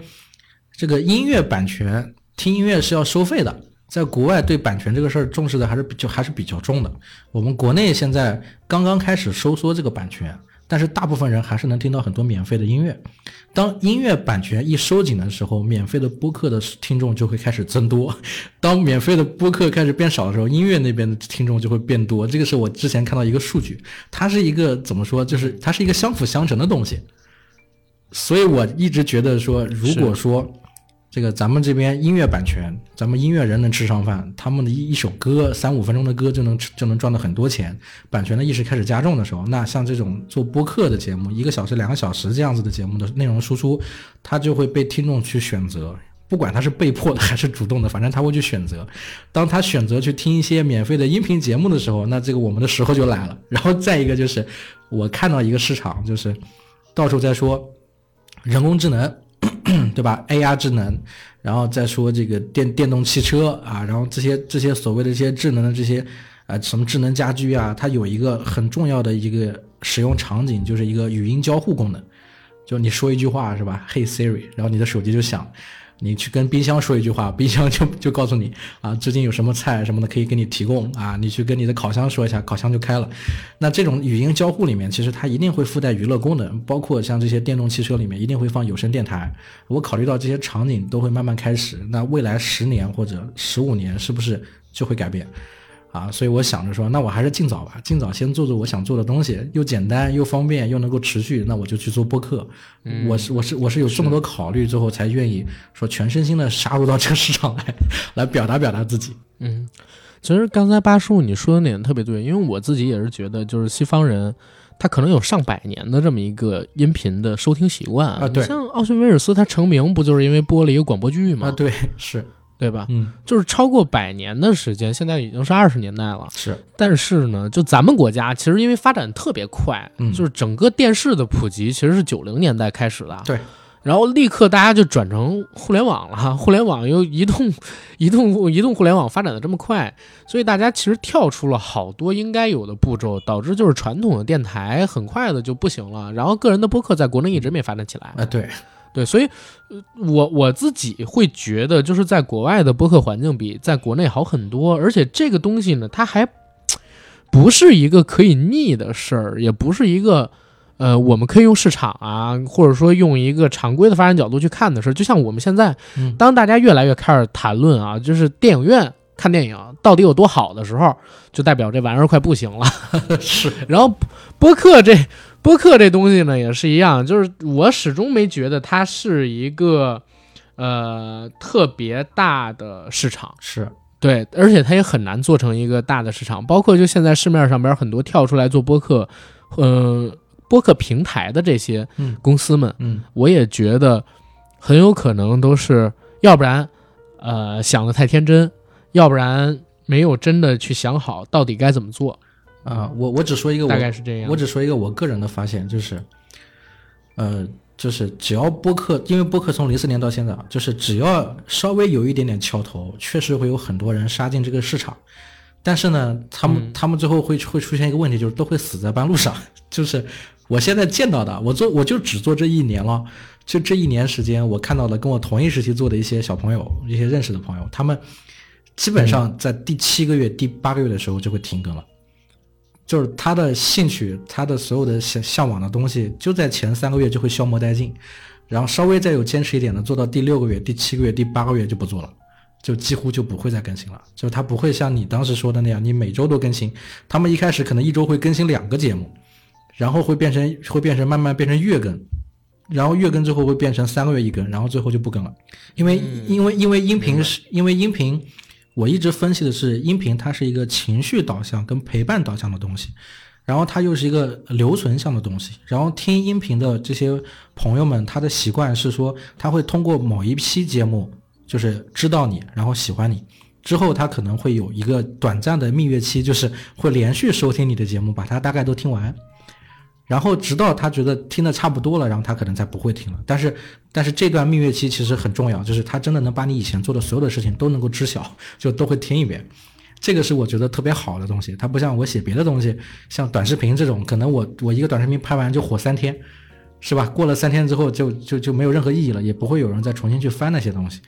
这个音乐版权听音乐是要收费的，在国外对版权这个事儿重视的还是比就还是比较重的。我们国内现在刚刚开始收缩这个版权。但是大部分人还是能听到很多免费的音乐。当音乐版权一收紧的时候，免费的播客的听众就会开始增多；当免费的播客开始变少的时候，音乐那边的听众就会变多。这个是我之前看到一个数据，它是一个怎么说？就是它是一个相辅相成的东西。所以我一直觉得说，如果说。这个咱们这边音乐版权，咱们音乐人能吃上饭，他们的一一首歌三五分钟的歌就能就能赚到很多钱。版权的意识开始加重的时候，那像这种做播客的节目，一个小时、两个小时这样子的节目的内容输出，它就会被听众去选择，不管他是被迫的还是主动的，反正他会去选择。当他选择去听一些免费的音频节目的时候，那这个我们的时候就来了。然后再一个就是，我看到一个市场，就是到处在说人工智能。对吧？AI 智能，然后再说这个电电动汽车啊，然后这些这些所谓的这些智能的这些啊什么智能家居啊，它有一个很重要的一个使用场景，就是一个语音交互功能，就你说一句话是吧？Hey Siri，然后你的手机就响。你去跟冰箱说一句话，冰箱就就告诉你啊，最近有什么菜什么的可以给你提供啊。你去跟你的烤箱说一下，烤箱就开了。那这种语音交互里面，其实它一定会附带娱乐功能，包括像这些电动汽车里面一定会放有声电台。我考虑到这些场景都会慢慢开始，那未来十年或者十五年是不是就会改变？啊，所以我想着说，那我还是尽早吧，尽早先做做我想做的东西，又简单又方便又能够持续，那我就去做播客。我是我是我是有这么多考虑之后，才愿意说全身心的杀入到这个市场来，来表达表达自己。嗯，其实刚才八叔你说的那点特别对，因为我自己也是觉得，就是西方人他可能有上百年的这么一个音频的收听习惯啊。对，像奥逊威尔斯他成名不就是因为播了一个广播剧吗？啊，对，是。对吧？嗯，就是超过百年的时间，现在已经是二十年代了。是，但是呢，就咱们国家，其实因为发展特别快，嗯，就是整个电视的普及其实是九零年代开始的。对，然后立刻大家就转成互联网了，互联网又移动，移动移动互联网发展的这么快，所以大家其实跳出了好多应该有的步骤，导致就是传统的电台很快的就不行了。然后个人的播客在国内一直没发展起来。啊，对。对，所以，我我自己会觉得，就是在国外的播客环境比在国内好很多，而且这个东西呢，它还不是一个可以逆的事儿，也不是一个呃，我们可以用市场啊，或者说用一个常规的发展角度去看的事儿。就像我们现在，当大家越来越开始谈论啊，就是电影院看电影到底有多好的时候，就代表这玩意儿快不行了。是，然后播客这。播客这东西呢也是一样，就是我始终没觉得它是一个，呃，特别大的市场，是对，而且它也很难做成一个大的市场。包括就现在市面上边很多跳出来做播客，嗯，播客平台的这些公司们，嗯，我也觉得很有可能都是，要不然，呃，想的太天真，要不然没有真的去想好到底该怎么做。啊，我我只说一个，大概是这样。我只说一个我个人的发现，就是，呃，就是只要播客，因为播客从零四年到现在啊，就是只要稍微有一点点翘头，确实会有很多人杀进这个市场。但是呢，他们、他们最后会会出现一个问题，就是都会死在半路上。就是我现在见到的，我做我就只做这一年了，就这一年时间，我看到了跟我同一时期做的一些小朋友，一些认识的朋友，他们基本上在第七个月、第八个月的时候就会停更了。就是他的兴趣，他的所有的向向往的东西，就在前三个月就会消磨殆尽，然后稍微再有坚持一点的，做到第六个月、第七个月、第八个月就不做了，就几乎就不会再更新了。就是他不会像你当时说的那样，你每周都更新。他们一开始可能一周会更新两个节目，然后会变成会变成慢慢变成月更，然后月更之后会变成三个月一更，然后最后就不更了，因为因为因为音频是因为音频。我一直分析的是，音频它是一个情绪导向跟陪伴导向的东西，然后它又是一个留存向的东西。然后听音频的这些朋友们，他的习惯是说，他会通过某一期节目，就是知道你，然后喜欢你，之后他可能会有一个短暂的蜜月期，就是会连续收听你的节目，把它大概都听完。然后直到他觉得听的差不多了，然后他可能才不会听了。但是，但是这段蜜月期其实很重要，就是他真的能把你以前做的所有的事情都能够知晓，就都会听一遍。这个是我觉得特别好的东西。它不像我写别的东西，像短视频这种，可能我我一个短视频拍完就火三天，是吧？过了三天之后就就就没有任何意义了，也不会有人再重新去翻那些东西。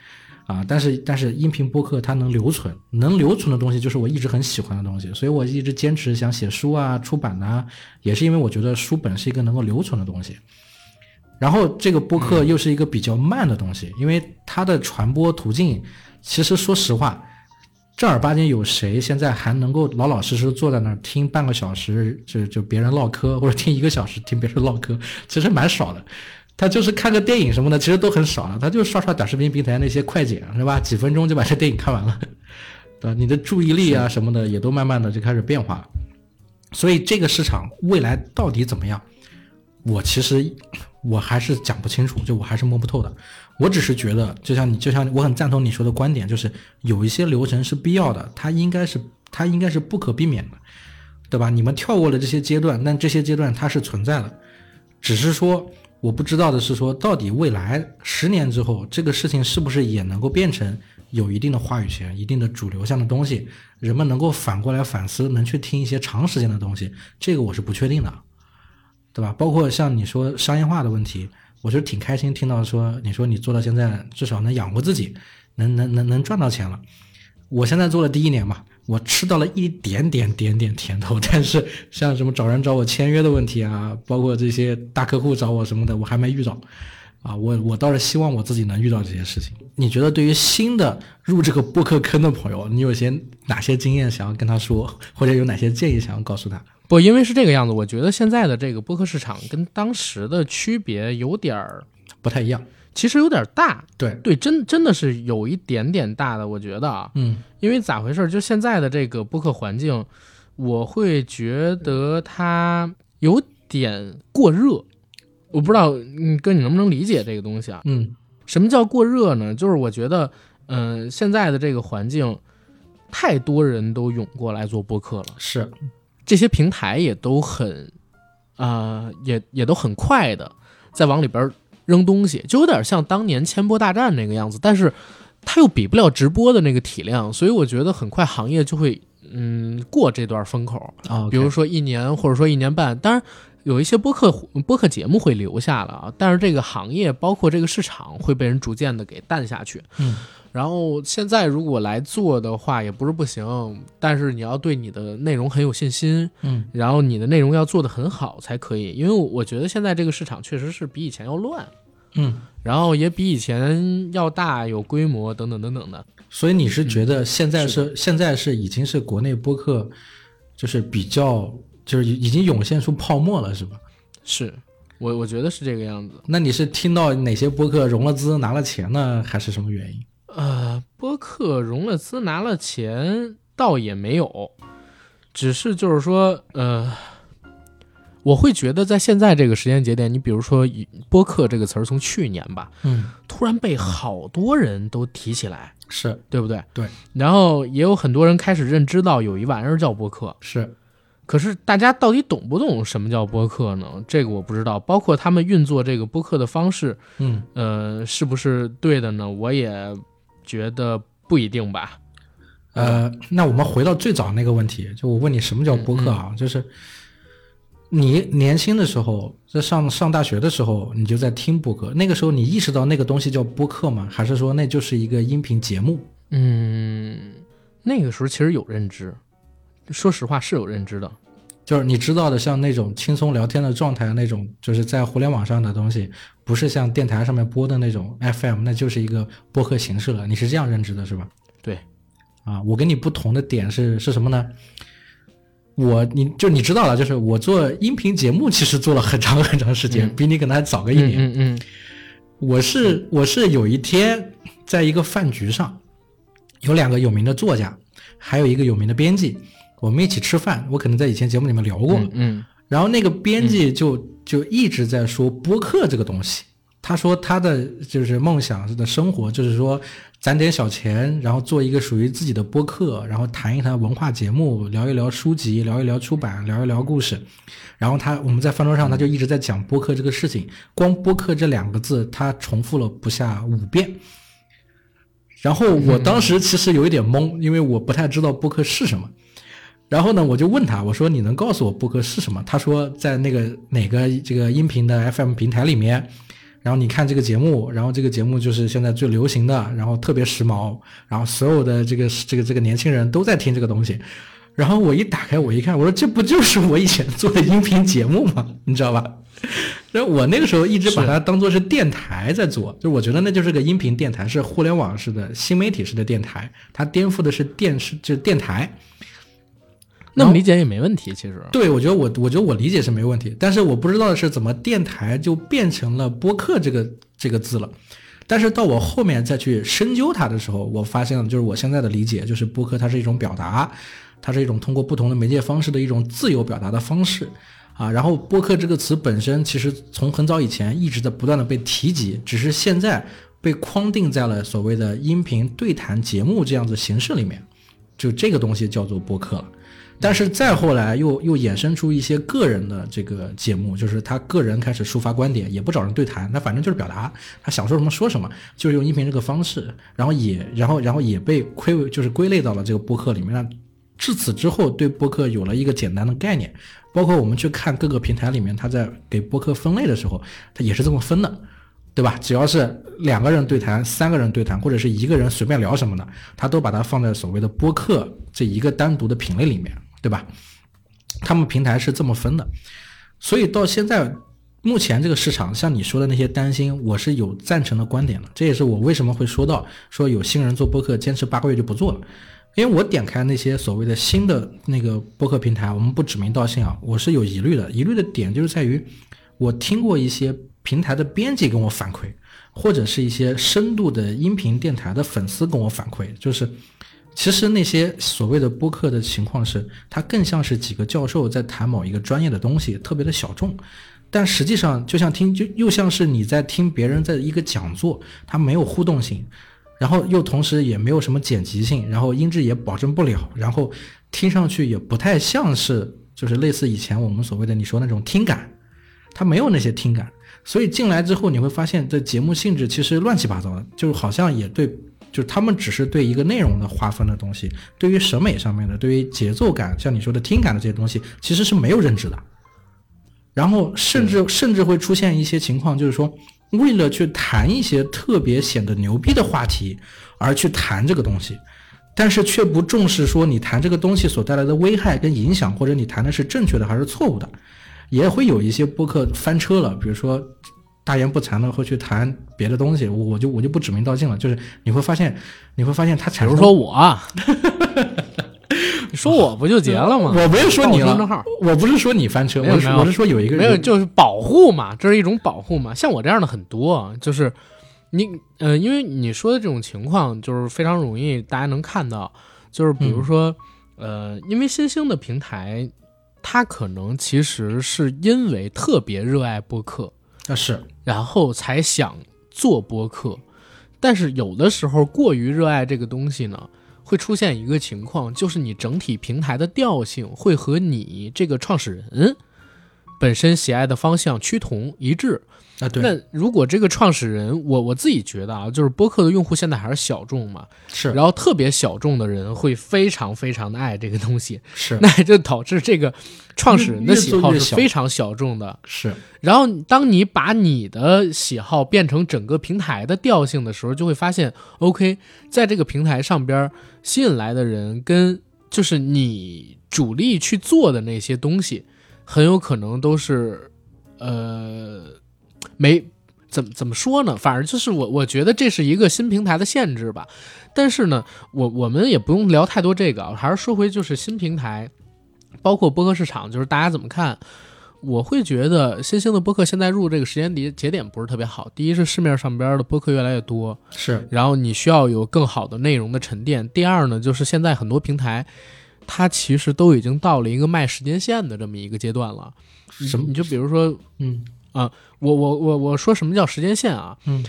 啊，但是但是音频播客它能留存，能留存的东西就是我一直很喜欢的东西，所以我一直坚持想写书啊、出版呐，也是因为我觉得书本是一个能够留存的东西。然后这个播客又是一个比较慢的东西，因为它的传播途径，其实说实话，正儿八经有谁现在还能够老老实实坐在那儿听半个小时就就别人唠嗑，或者听一个小时听别人唠嗑，其实蛮少的。他就是看个电影什么的，其实都很少了。他就刷刷短视频平台那些快剪，是吧？几分钟就把这电影看完了，对吧？你的注意力啊什么的也都慢慢的就开始变化。所以这个市场未来到底怎么样，我其实我还是讲不清楚，就我还是摸不透的。我只是觉得，就像你，就像我很赞同你说的观点，就是有一些流程是必要的，它应该是它应该是不可避免的，对吧？你们跳过了这些阶段，但这些阶段它是存在的，只是说。我不知道的是说，到底未来十年之后，这个事情是不是也能够变成有一定的话语权、一定的主流向的东西？人们能够反过来反思，能去听一些长时间的东西，这个我是不确定的，对吧？包括像你说商业化的问题，我就挺开心听到说，你说你做到现在至少能养活自己，能能能能赚到钱了。我现在做了第一年嘛。我吃到了一点点点点甜头，但是 像什么找人找我签约的问题啊，包括这些大客户找我什么的，我还没遇到。啊，我我倒是希望我自己能遇到这些事情。你觉得对于新的入这个播客坑的朋友，你有些哪些经验想要跟他说，或者有哪些建议想要告诉他？不，因为是这个样子，我觉得现在的这个播客市场跟当时的区别有点儿不太一样。其实有点大，对对，真真的是有一点点大的，我觉得啊，嗯，因为咋回事？就现在的这个播客环境，我会觉得它有点过热，我不知道，你，哥你能不能理解这个东西啊？嗯，什么叫过热呢？就是我觉得，嗯，现在的这个环境，太多人都涌过来做播客了，是，这些平台也都很，啊，也也都很快的在往里边。扔东西就有点像当年千播大战那个样子，但是它又比不了直播的那个体量，所以我觉得很快行业就会嗯过这段风口啊，比如说一年或者说一年半，当然有一些播客播客节目会留下了啊，但是这个行业包括这个市场会被人逐渐的给淡下去。嗯。然后现在如果来做的话也不是不行，但是你要对你的内容很有信心，嗯，然后你的内容要做得很好才可以，因为我觉得现在这个市场确实是比以前要乱，嗯，然后也比以前要大，有规模等等等等的。所以你是觉得现在是现在是已经是国内播客就是比较就是已经涌现出泡沫了是吧？是我我觉得是这个样子。那你是听到哪些播客融了资拿了钱呢，还是什么原因？呃，播客融了资拿了钱倒也没有，只是就是说，呃，我会觉得在现在这个时间节点，你比如说“播客”这个词儿，从去年吧，嗯，突然被好多人都提起来，是对不对？对。然后也有很多人开始认知到有一玩意儿叫播客，是。可是大家到底懂不懂什么叫播客呢？这个我不知道。包括他们运作这个播客的方式，嗯，呃，是不是对的呢？我也觉得不一定吧。呃，那我们回到最早那个问题，就我问你什么叫播客啊？就是你年轻的时候，在上上大学的时候，你就在听播客，那个时候你意识到那个东西叫播客吗？还是说那就是一个音频节目？嗯，那个时候其实有认知，说实话是有认知的。就是你知道的，像那种轻松聊天的状态，那种就是在互联网上的东西，不是像电台上面播的那种 FM，那就是一个播客形式了。你是这样认知的，是吧？对，啊，我跟你不同的点是是什么呢？我你就你知道了，就是我做音频节目，其实做了很长很长时间，比你可能还早个一年。嗯嗯我是我是有一天在一个饭局上，有两个有名的作家，还有一个有名的编辑，我们一起吃饭。我可能在以前节目里面聊过，嗯嗯然后那个编辑就、就一直在说播客这个东西。他说他的就是梦想的生活，就是说攒点小钱，然后做一个属于自己的播客，然后谈一谈文化节目，聊一聊书籍，聊一聊出版，聊一聊故事。然后他我们在饭桌上他就一直在讲播客这个事情，光播客这两个字他重复了不下五遍。然后我当时其实有一点懵，因为我不太知道播客是什么。然后呢，我就问他，我说你能告诉我播客是什么？他说在那个哪个这个音频的 FM 平台里面，然后你看这个节目，然后这个节目就是现在最流行的，然后特别时髦，然后所有的这个这个这个年轻人都在听这个东西。然后我一打开，我一看，我说这不就是我以前做的音频节目吗？你知道吧？然后我那个时候一直把它当做是电台在做，就我觉得那就是个音频电台，是互联网式的新媒体式的电台，它颠覆的是电视，就是电台。那么理解也没问题，其实。对，我觉得我我觉得我理解是没问题，但是我不知道的是怎么电台就变成了播客这个这个字了。但是到我后面再去深究它的时候，我发现了，就是我现在的理解，就是播客它是一种表达，它是一种通过不同的媒介方式的一种自由表达的方式啊。然后播客这个词本身，其实从很早以前一直在不断的被提及，只是现在被框定在了所谓的音频对谈节目这样子形式里面，就这个东西叫做播客了。但是再后来又又衍生出一些个人的这个节目，就是他个人开始抒发观点，也不找人对谈，他反正就是表达，他想说什么说什么，就是用音频这个方式，然后也然后然后也被归为就是归类到了这个播客里面。那至此之后，对播客有了一个简单的概念，包括我们去看各个平台里面，他在给播客分类的时候，他也是这么分的。对吧？只要是两个人对谈、三个人对谈，或者是一个人随便聊什么的，他都把它放在所谓的播客这一个单独的品类里面，对吧？他们平台是这么分的，所以到现在目前这个市场，像你说的那些担心，我是有赞成的观点的。这也是我为什么会说到说有新人做播客坚持八个月就不做了，因为我点开那些所谓的新的那个播客平台，我们不指名道姓啊，我是有疑虑的。疑虑的点就是在于，我听过一些。平台的编辑跟我反馈，或者是一些深度的音频电台的粉丝跟我反馈，就是其实那些所谓的播客的情况是，它更像是几个教授在谈某一个专业的东西，特别的小众，但实际上就像听，就又像是你在听别人在一个讲座，它没有互动性，然后又同时也没有什么剪辑性，然后音质也保证不了，然后听上去也不太像是就是类似以前我们所谓的你说那种听感，它没有那些听感。所以进来之后，你会发现这节目性质其实乱七八糟的，就是好像也对，就是他们只是对一个内容的划分的东西，对于审美上面的，对于节奏感，像你说的听感的这些东西，其实是没有认知的。然后甚至甚至会出现一些情况，就是说为了去谈一些特别显得牛逼的话题而去谈这个东西，但是却不重视说你谈这个东西所带来的危害跟影响，或者你谈的是正确的还是错误的。也会有一些播客翻车了，比如说大言不惭的会去谈别的东西，我就我就不指名道姓了。就是你会发现，你会发现他产生说我，你说我不就结了吗？我没有说你了，我不是说你翻车，我是我是说有一个没有，就是保护嘛，这是一种保护嘛。像我这样的很多，就是你呃，因为你说的这种情况，就是非常容易大家能看到，就是比如说呃，因为新兴的平台。他可能其实是因为特别热爱播客啊，是，然后才想做播客，但是有的时候过于热爱这个东西呢，会会出现一个情况，就是你整体平台的调性会和你这个创始人本身喜爱的方向趋同一致。啊，对，那如果这个创始人，我我自己觉得啊，就是播客的用户现在还是小众嘛，是。然后特别小众的人会非常非常的爱这个东西，是。那也就导致这个创始人的喜好是非常小众的。是，然后当你把你的喜好变成整个平台的调性的时候，就会发现，OK，在这个平台上边吸引来的人跟就是你主力去做的那些东西，很有可能都是呃没怎么怎么说呢？反正就是我我觉得这是一个新平台的限制吧。但是呢，我我们也不用聊太多这个，还是说回就是新平台，包括播客市场，就是大家怎么看？我会觉得新兴的播客现在入这个时间节节点不是特别好。第一是市面上边的播客越来越多，是，然后你需要有更好的内容的沉淀。第二呢，就是现在很多平台，它其实都已经到了一个卖时间线的这么一个阶段了。什么你就比如说，嗯啊我我我我说什么叫时间线啊？嗯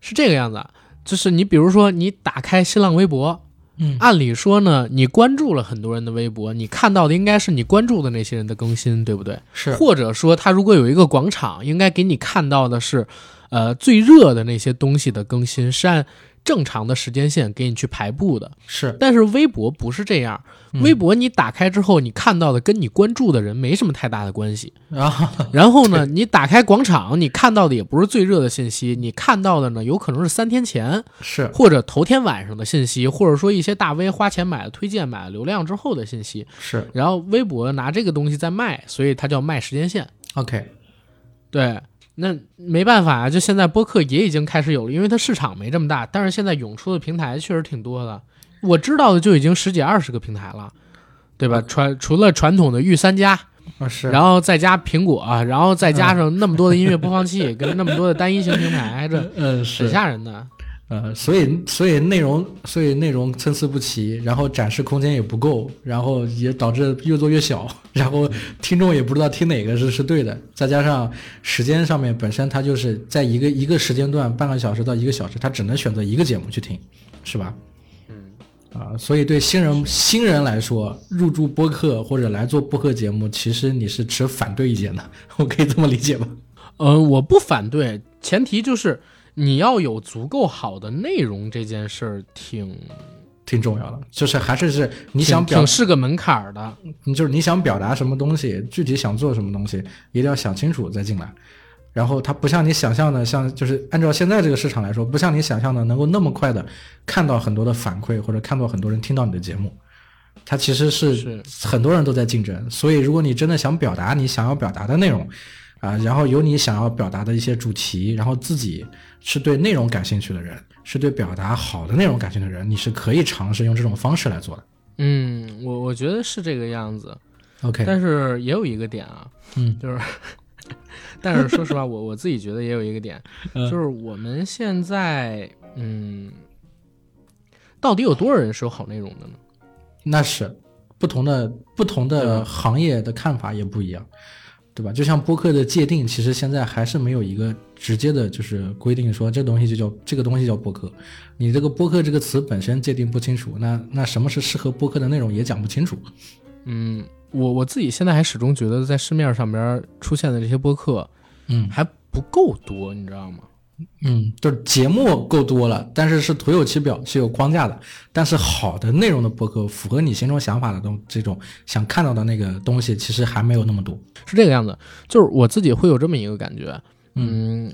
是这个样子，就是你比如说你打开新浪微博，嗯按理说呢，你关注了很多人的微博，你看到的应该是你关注的那些人的更新，对不对？是，或者说，他如果有一个广场，应该给你看到的是，呃，最热的那些东西的更新是按正常的时间线给你去排布的。是，但是微博不是这样，嗯微博你打开之后，你看到的跟你关注的人没什么太大的关系。然后然后呢，你打开广场，你看到的也不是最热的信息，你看到的呢，有可能是三天前是，或者头天晚上的信息，或者说一些大 V 花钱买了推荐、买了流量之后的信息。是然后微博拿这个东西在卖，所以它叫卖时间线。，OK，对，那没办法啊，就现在播客也已经开始有了，因为它市场没这么大，但是现在涌出的平台确实挺多的，我知道的就已经十几二十个平台了，对吧？传除了传统的御三家，啊是，然后再加苹果，然后再加上那么多的音乐播放器，跟那么多的单一型平台，这 嗯是。很，吓人的。呃，所以所以内容所以内容参差不齐，然后展示空间也不够，然后也导致越做越小，然后听众也不知道听哪个是是对的，再加上时间上面本身它就是在一个一个时间段半个小时到一个小时，它只能选择一个节目去听，是吧？嗯，啊，所以对新人新人来说，入驻播客或者来做播客节目，其实你是持反对意见的，我可以这么理解吧？呃，我不反对，前提就是你要有足够好的内容，这件事儿挺挺重要的，就是还是是你想表挺是个门槛儿的。就是你想表达什么东西，具体想做什么东西，一定要想清楚再进来。然后它不像你想象的，像就是按照现在这个市场来说，不像你想象的能够那么快的看到很多的反馈，或者看到很多人听到你的节目。它其实是是很多人都在竞争，所以如果你真的想表达你想要表达的内容，啊，然后有你想要表达的一些主题，然后自己是对内容感兴趣的人，是对表达好的内容感兴趣的人，你是可以尝试用这种方式来做的。嗯，我我觉得是这个样子，OK，但是也有一个点啊，嗯，就是，但是说实话，我我自己觉得也有一个点，嗯就是我们现在，嗯，到底有多少人是有好内容的呢？那是不同的不同的行业的看法也不一样，对吧？就像播客的界定，其实现在还是没有一个直接的，就是规定说这东西就叫这个东西叫播客。你这个播客这个词本身界定不清楚，那那什么是适合播客的内容也讲不清楚。嗯，我我自己现在还始终觉得，在市面上边出现的这些播客嗯还不够多，你知道吗？嗯，就是节目够多了，但是是徒有其表，是有框架的。但是好的内容的播客，符合你心中想法的东这种想看到的那个东西，其实还没有那么多。是这个样子，就是我自己会有这么一个感觉，嗯，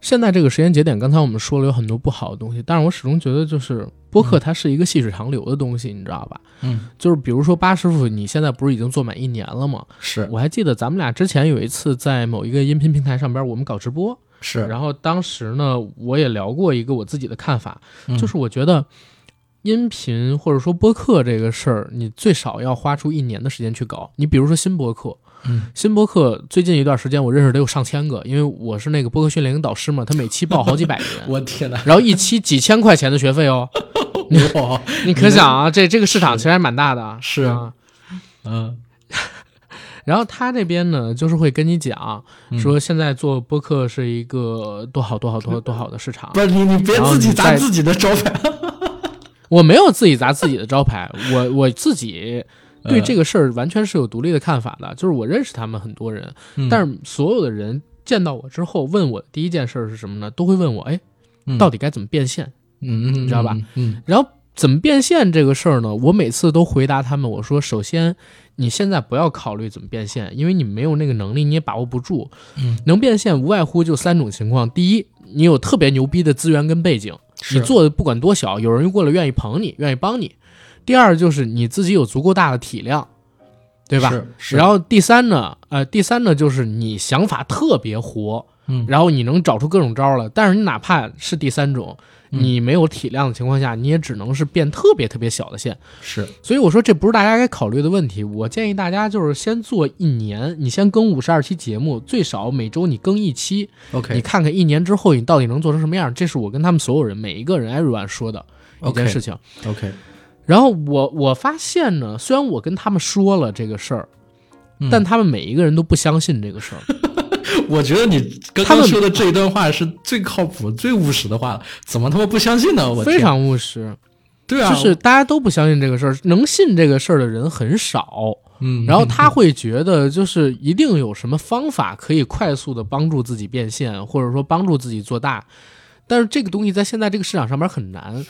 现在这个时间节点，刚才我们说了有很多不好的东西，但是我始终觉得就是播客它是一个细水长流的东西，你知道吧？嗯，就是比如说八师傅，你现在不是已经做满一年了吗？是我还记得咱们俩之前有一次在某一个音频平台上边，我们搞直播，是，然后当时呢，我也聊过一个我自己的看法，嗯。就是我觉得音频或者说播客这个事儿，你最少要花出一年的时间去搞。你比如说新播客，嗯，新播客最近一段时间我认识得有上千个，因为我是那个播客训练营导师嘛，他每期报好几百个人，我天哪！然后一期几千块钱的学费哦，你，你可想啊，这这个市场其实还蛮大的，是。啊。嗯，然后他这边呢，就是会跟你讲嗯说，现在做播客是一个多好多好多多好的市场不。是你，你别自己砸自己的招牌。我没有自己砸自己的招牌，我我自己对这个事儿完全是有独立的看法的。就是我认识他们很多人，嗯但是所有的人见到我之后问我的第一件事儿是什么呢？都会问我，哎，嗯到底该怎么变现？嗯嗯，你知道吧？嗯然后怎么变现这个事儿呢？我每次都回答他们，我说：首先，你现在不要考虑怎么变现，因为你没有那个能力，你也把握不住。嗯，能变现无外乎就三种情况：第一，你有特别牛逼的资源跟背景，你做的不管多小，有人过来愿意捧你，愿意帮你；第二就是你自己有足够大的体量，对吧？是是然后第三呢，呃，第三呢就是你想法特别活，嗯然后你能找出各种招儿来。但是你哪怕是第三种，嗯你没有体量的情况下，你也只能是变特别特别小的线。是所以我说这不是大家该考虑的问题。我建议大家就是先做一年，你先更五十二期节目，最少每周你更一期，你 OK 你看看一年之后你到底能做成什么样。这是我跟他们所有人每一个人 everyone 说的一件事情。OK，然后我我发现呢，虽然我跟他们说了这个事儿，嗯但他们每一个人都不相信这个事儿。我觉得你刚他们刚说的这一段话是最靠谱、最务实的话了，怎么他妈不相信呢？我非常务实，对啊，就是大家都不相信这个事儿，能信这个事儿的人很少。嗯，然后他会觉得，就是一定有什么方法可以快速的帮助自己变现，或者说帮助自己做大。但是这个东西在现在这个市场上面很难。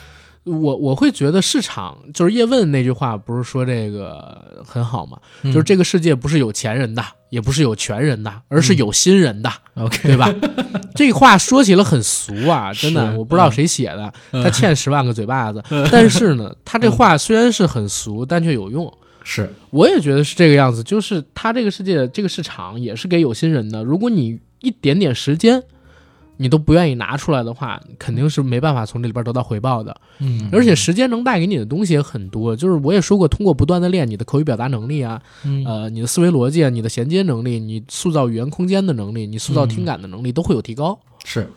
我我会觉得市场就是叶问那句话，不是说这个很好吗？嗯就是这个世界不是有钱人的，也不是有权人的，而是有心人的，OK 对吧？这话说起来很俗啊，真的，我不知道谁写的，嗯他欠十万个嘴巴子。但是呢，他这话虽然是很俗，但却有用。是我也觉得是这个样子，就是他这个世界这个市场也是给有心人的。如果你一点点时间你都不愿意拿出来的话，肯定是没办法从这里边得到回报的。嗯，而且时间能带给你的东西也很多，就是我也说过，通过不断的练你的口语表达能力啊，嗯呃，你的思维逻辑啊，你的衔接能力，你塑造语言空间的能力，你塑造听感的能力都会有提高。是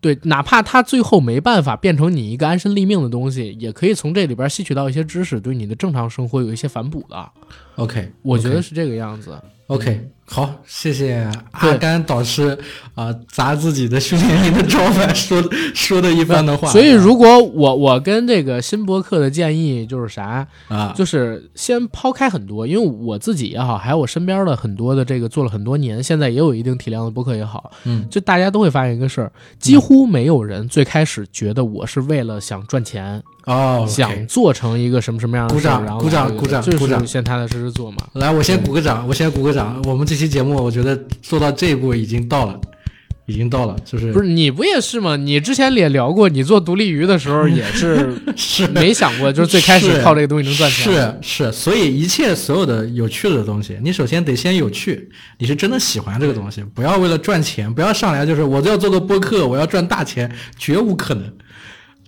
对，哪怕他最后没办法变成你一个安身立命的东西，也可以从这里边吸取到一些知识，对你的正常生活有一些反哺的。OK，我觉得是这个样子。OK，好，谢谢阿甘导师啊、砸自己的训练营的招牌说说的一番的话。所以，如果我我跟这个新博客的建议就是啥，啊，就是先抛开很多，因为我自己也好，还有我身边的很多的这个做了很多年，现在也有一定体量的博客也好，嗯，就大家都会发现一个事儿，几乎没有人最开始觉得我是为了想赚钱，哦想做成一个什么什么样的事，鼓掌鼓掌鼓掌就是鼓掌先踏踏实实做嘛。来，我先鼓个掌，我先鼓个掌。我们这期节目，我觉得做到这一步已经到了，已经到了，就是不是你不也是吗？你之前也聊过，你做独立鱼的时候也是 是没想过，就是最开始靠这个东西能赚钱。是是，所以一切所有的有趣的东西，你首先得先有趣，你是真的喜欢这个东西，不要为了赚钱，不要上来就是我就要做个播客，我要赚大钱，绝无可能，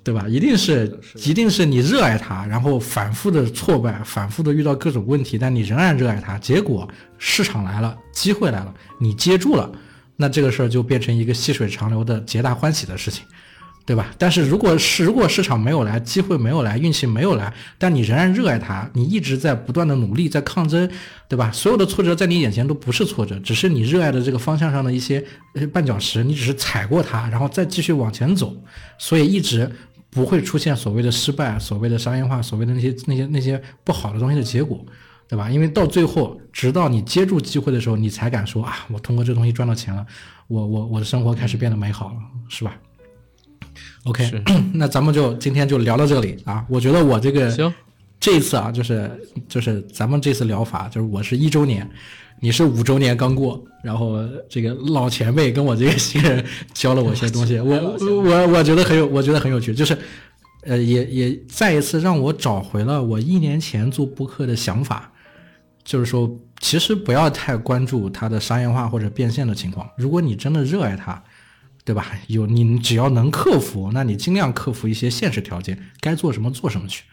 对吧？一定是一定是你热爱它，然后反复的挫败，反复的遇到各种问题，但你仍然热爱它，结果市场来了，机会来了，你接住了，那这个事儿就变成一个细水长流的皆大欢喜的事情。对吧？但是如果是如果市场没有来，机会没有来，运气没有来，但你仍然热爱它，你一直在不断的努力，在抗争，对吧？所有的挫折在你眼前都不是挫折，只是你热爱的这个方向上的一些呃绊脚石，你只是踩过它，然后再继续往前走，所以一直不会出现所谓的失败、所谓的商业化、所谓的那些那些那些不好的东西的结果。对吧？因为到最后，直到你接住机会的时候，你才敢说啊，我通过这东西赚到钱了，我我我的生活开始变得美好了，是吧？OK，那咱们就今天就聊到这里啊。我觉得我这个行，这一次啊，就是就是咱们这次疗法，就是我是一周年，你是五周年刚过，然后这个老前辈跟我这个新人教了我一些东西，我 我我觉得很有，我觉得很有趣，就是呃，也也再一次让我找回了我一年前做播客的想法，就是说，其实不要太关注它的商业化或者变现的情况，如果你真的热爱它。对吧？有你只要能克服，那你尽量克服一些现实条件，该做什么做什么去。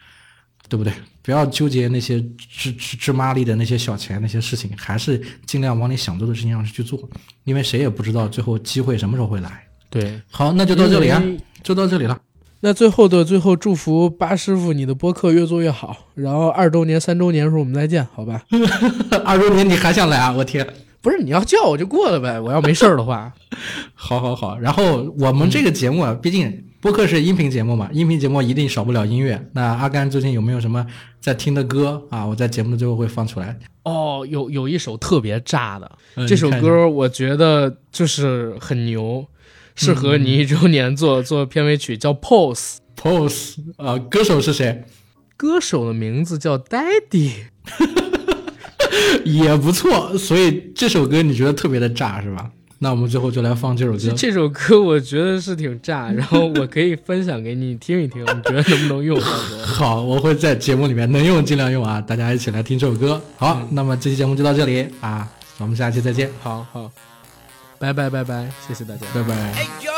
对不对？不要纠结那些芝芝芝麻粒的那些小钱那些事情，还是尽量往你想做的事情上去做，因为谁也不知道最后机会什么时候会来。对，好，那就到这里啊，就到这里了。那最后的最后，祝福八师傅你的播客越做越好，然后二周年、三周年的时候我们再见，好吧？二周年你还想来啊？我天！不是你要叫我就过了呗，我要没事儿的话，好好好，然后我们这个节目啊，毕竟播客是音频节目嘛，音频节目一定少不了音乐。那阿甘最近有没有什么在听的歌啊？我在节目的最后会放出来。哦，有有一首特别炸的，嗯这首歌我觉得就是很牛，适合你一周年做做片尾曲，叫 Pose。Pose 呃，歌手是谁？歌手的名字叫 Daddy。也不错，所以这首歌你觉得特别的炸是吧？那我们最后就来放这首歌。这这首歌我觉得是挺炸，然后我可以分享给你你听一听，你觉得能不能用？好，我会在节目里面能用尽量用啊，大家一起来听这首歌。好，那么这期节目就到这里啊，我们下期再见，好好，拜拜拜拜，谢谢大家。拜拜。Hey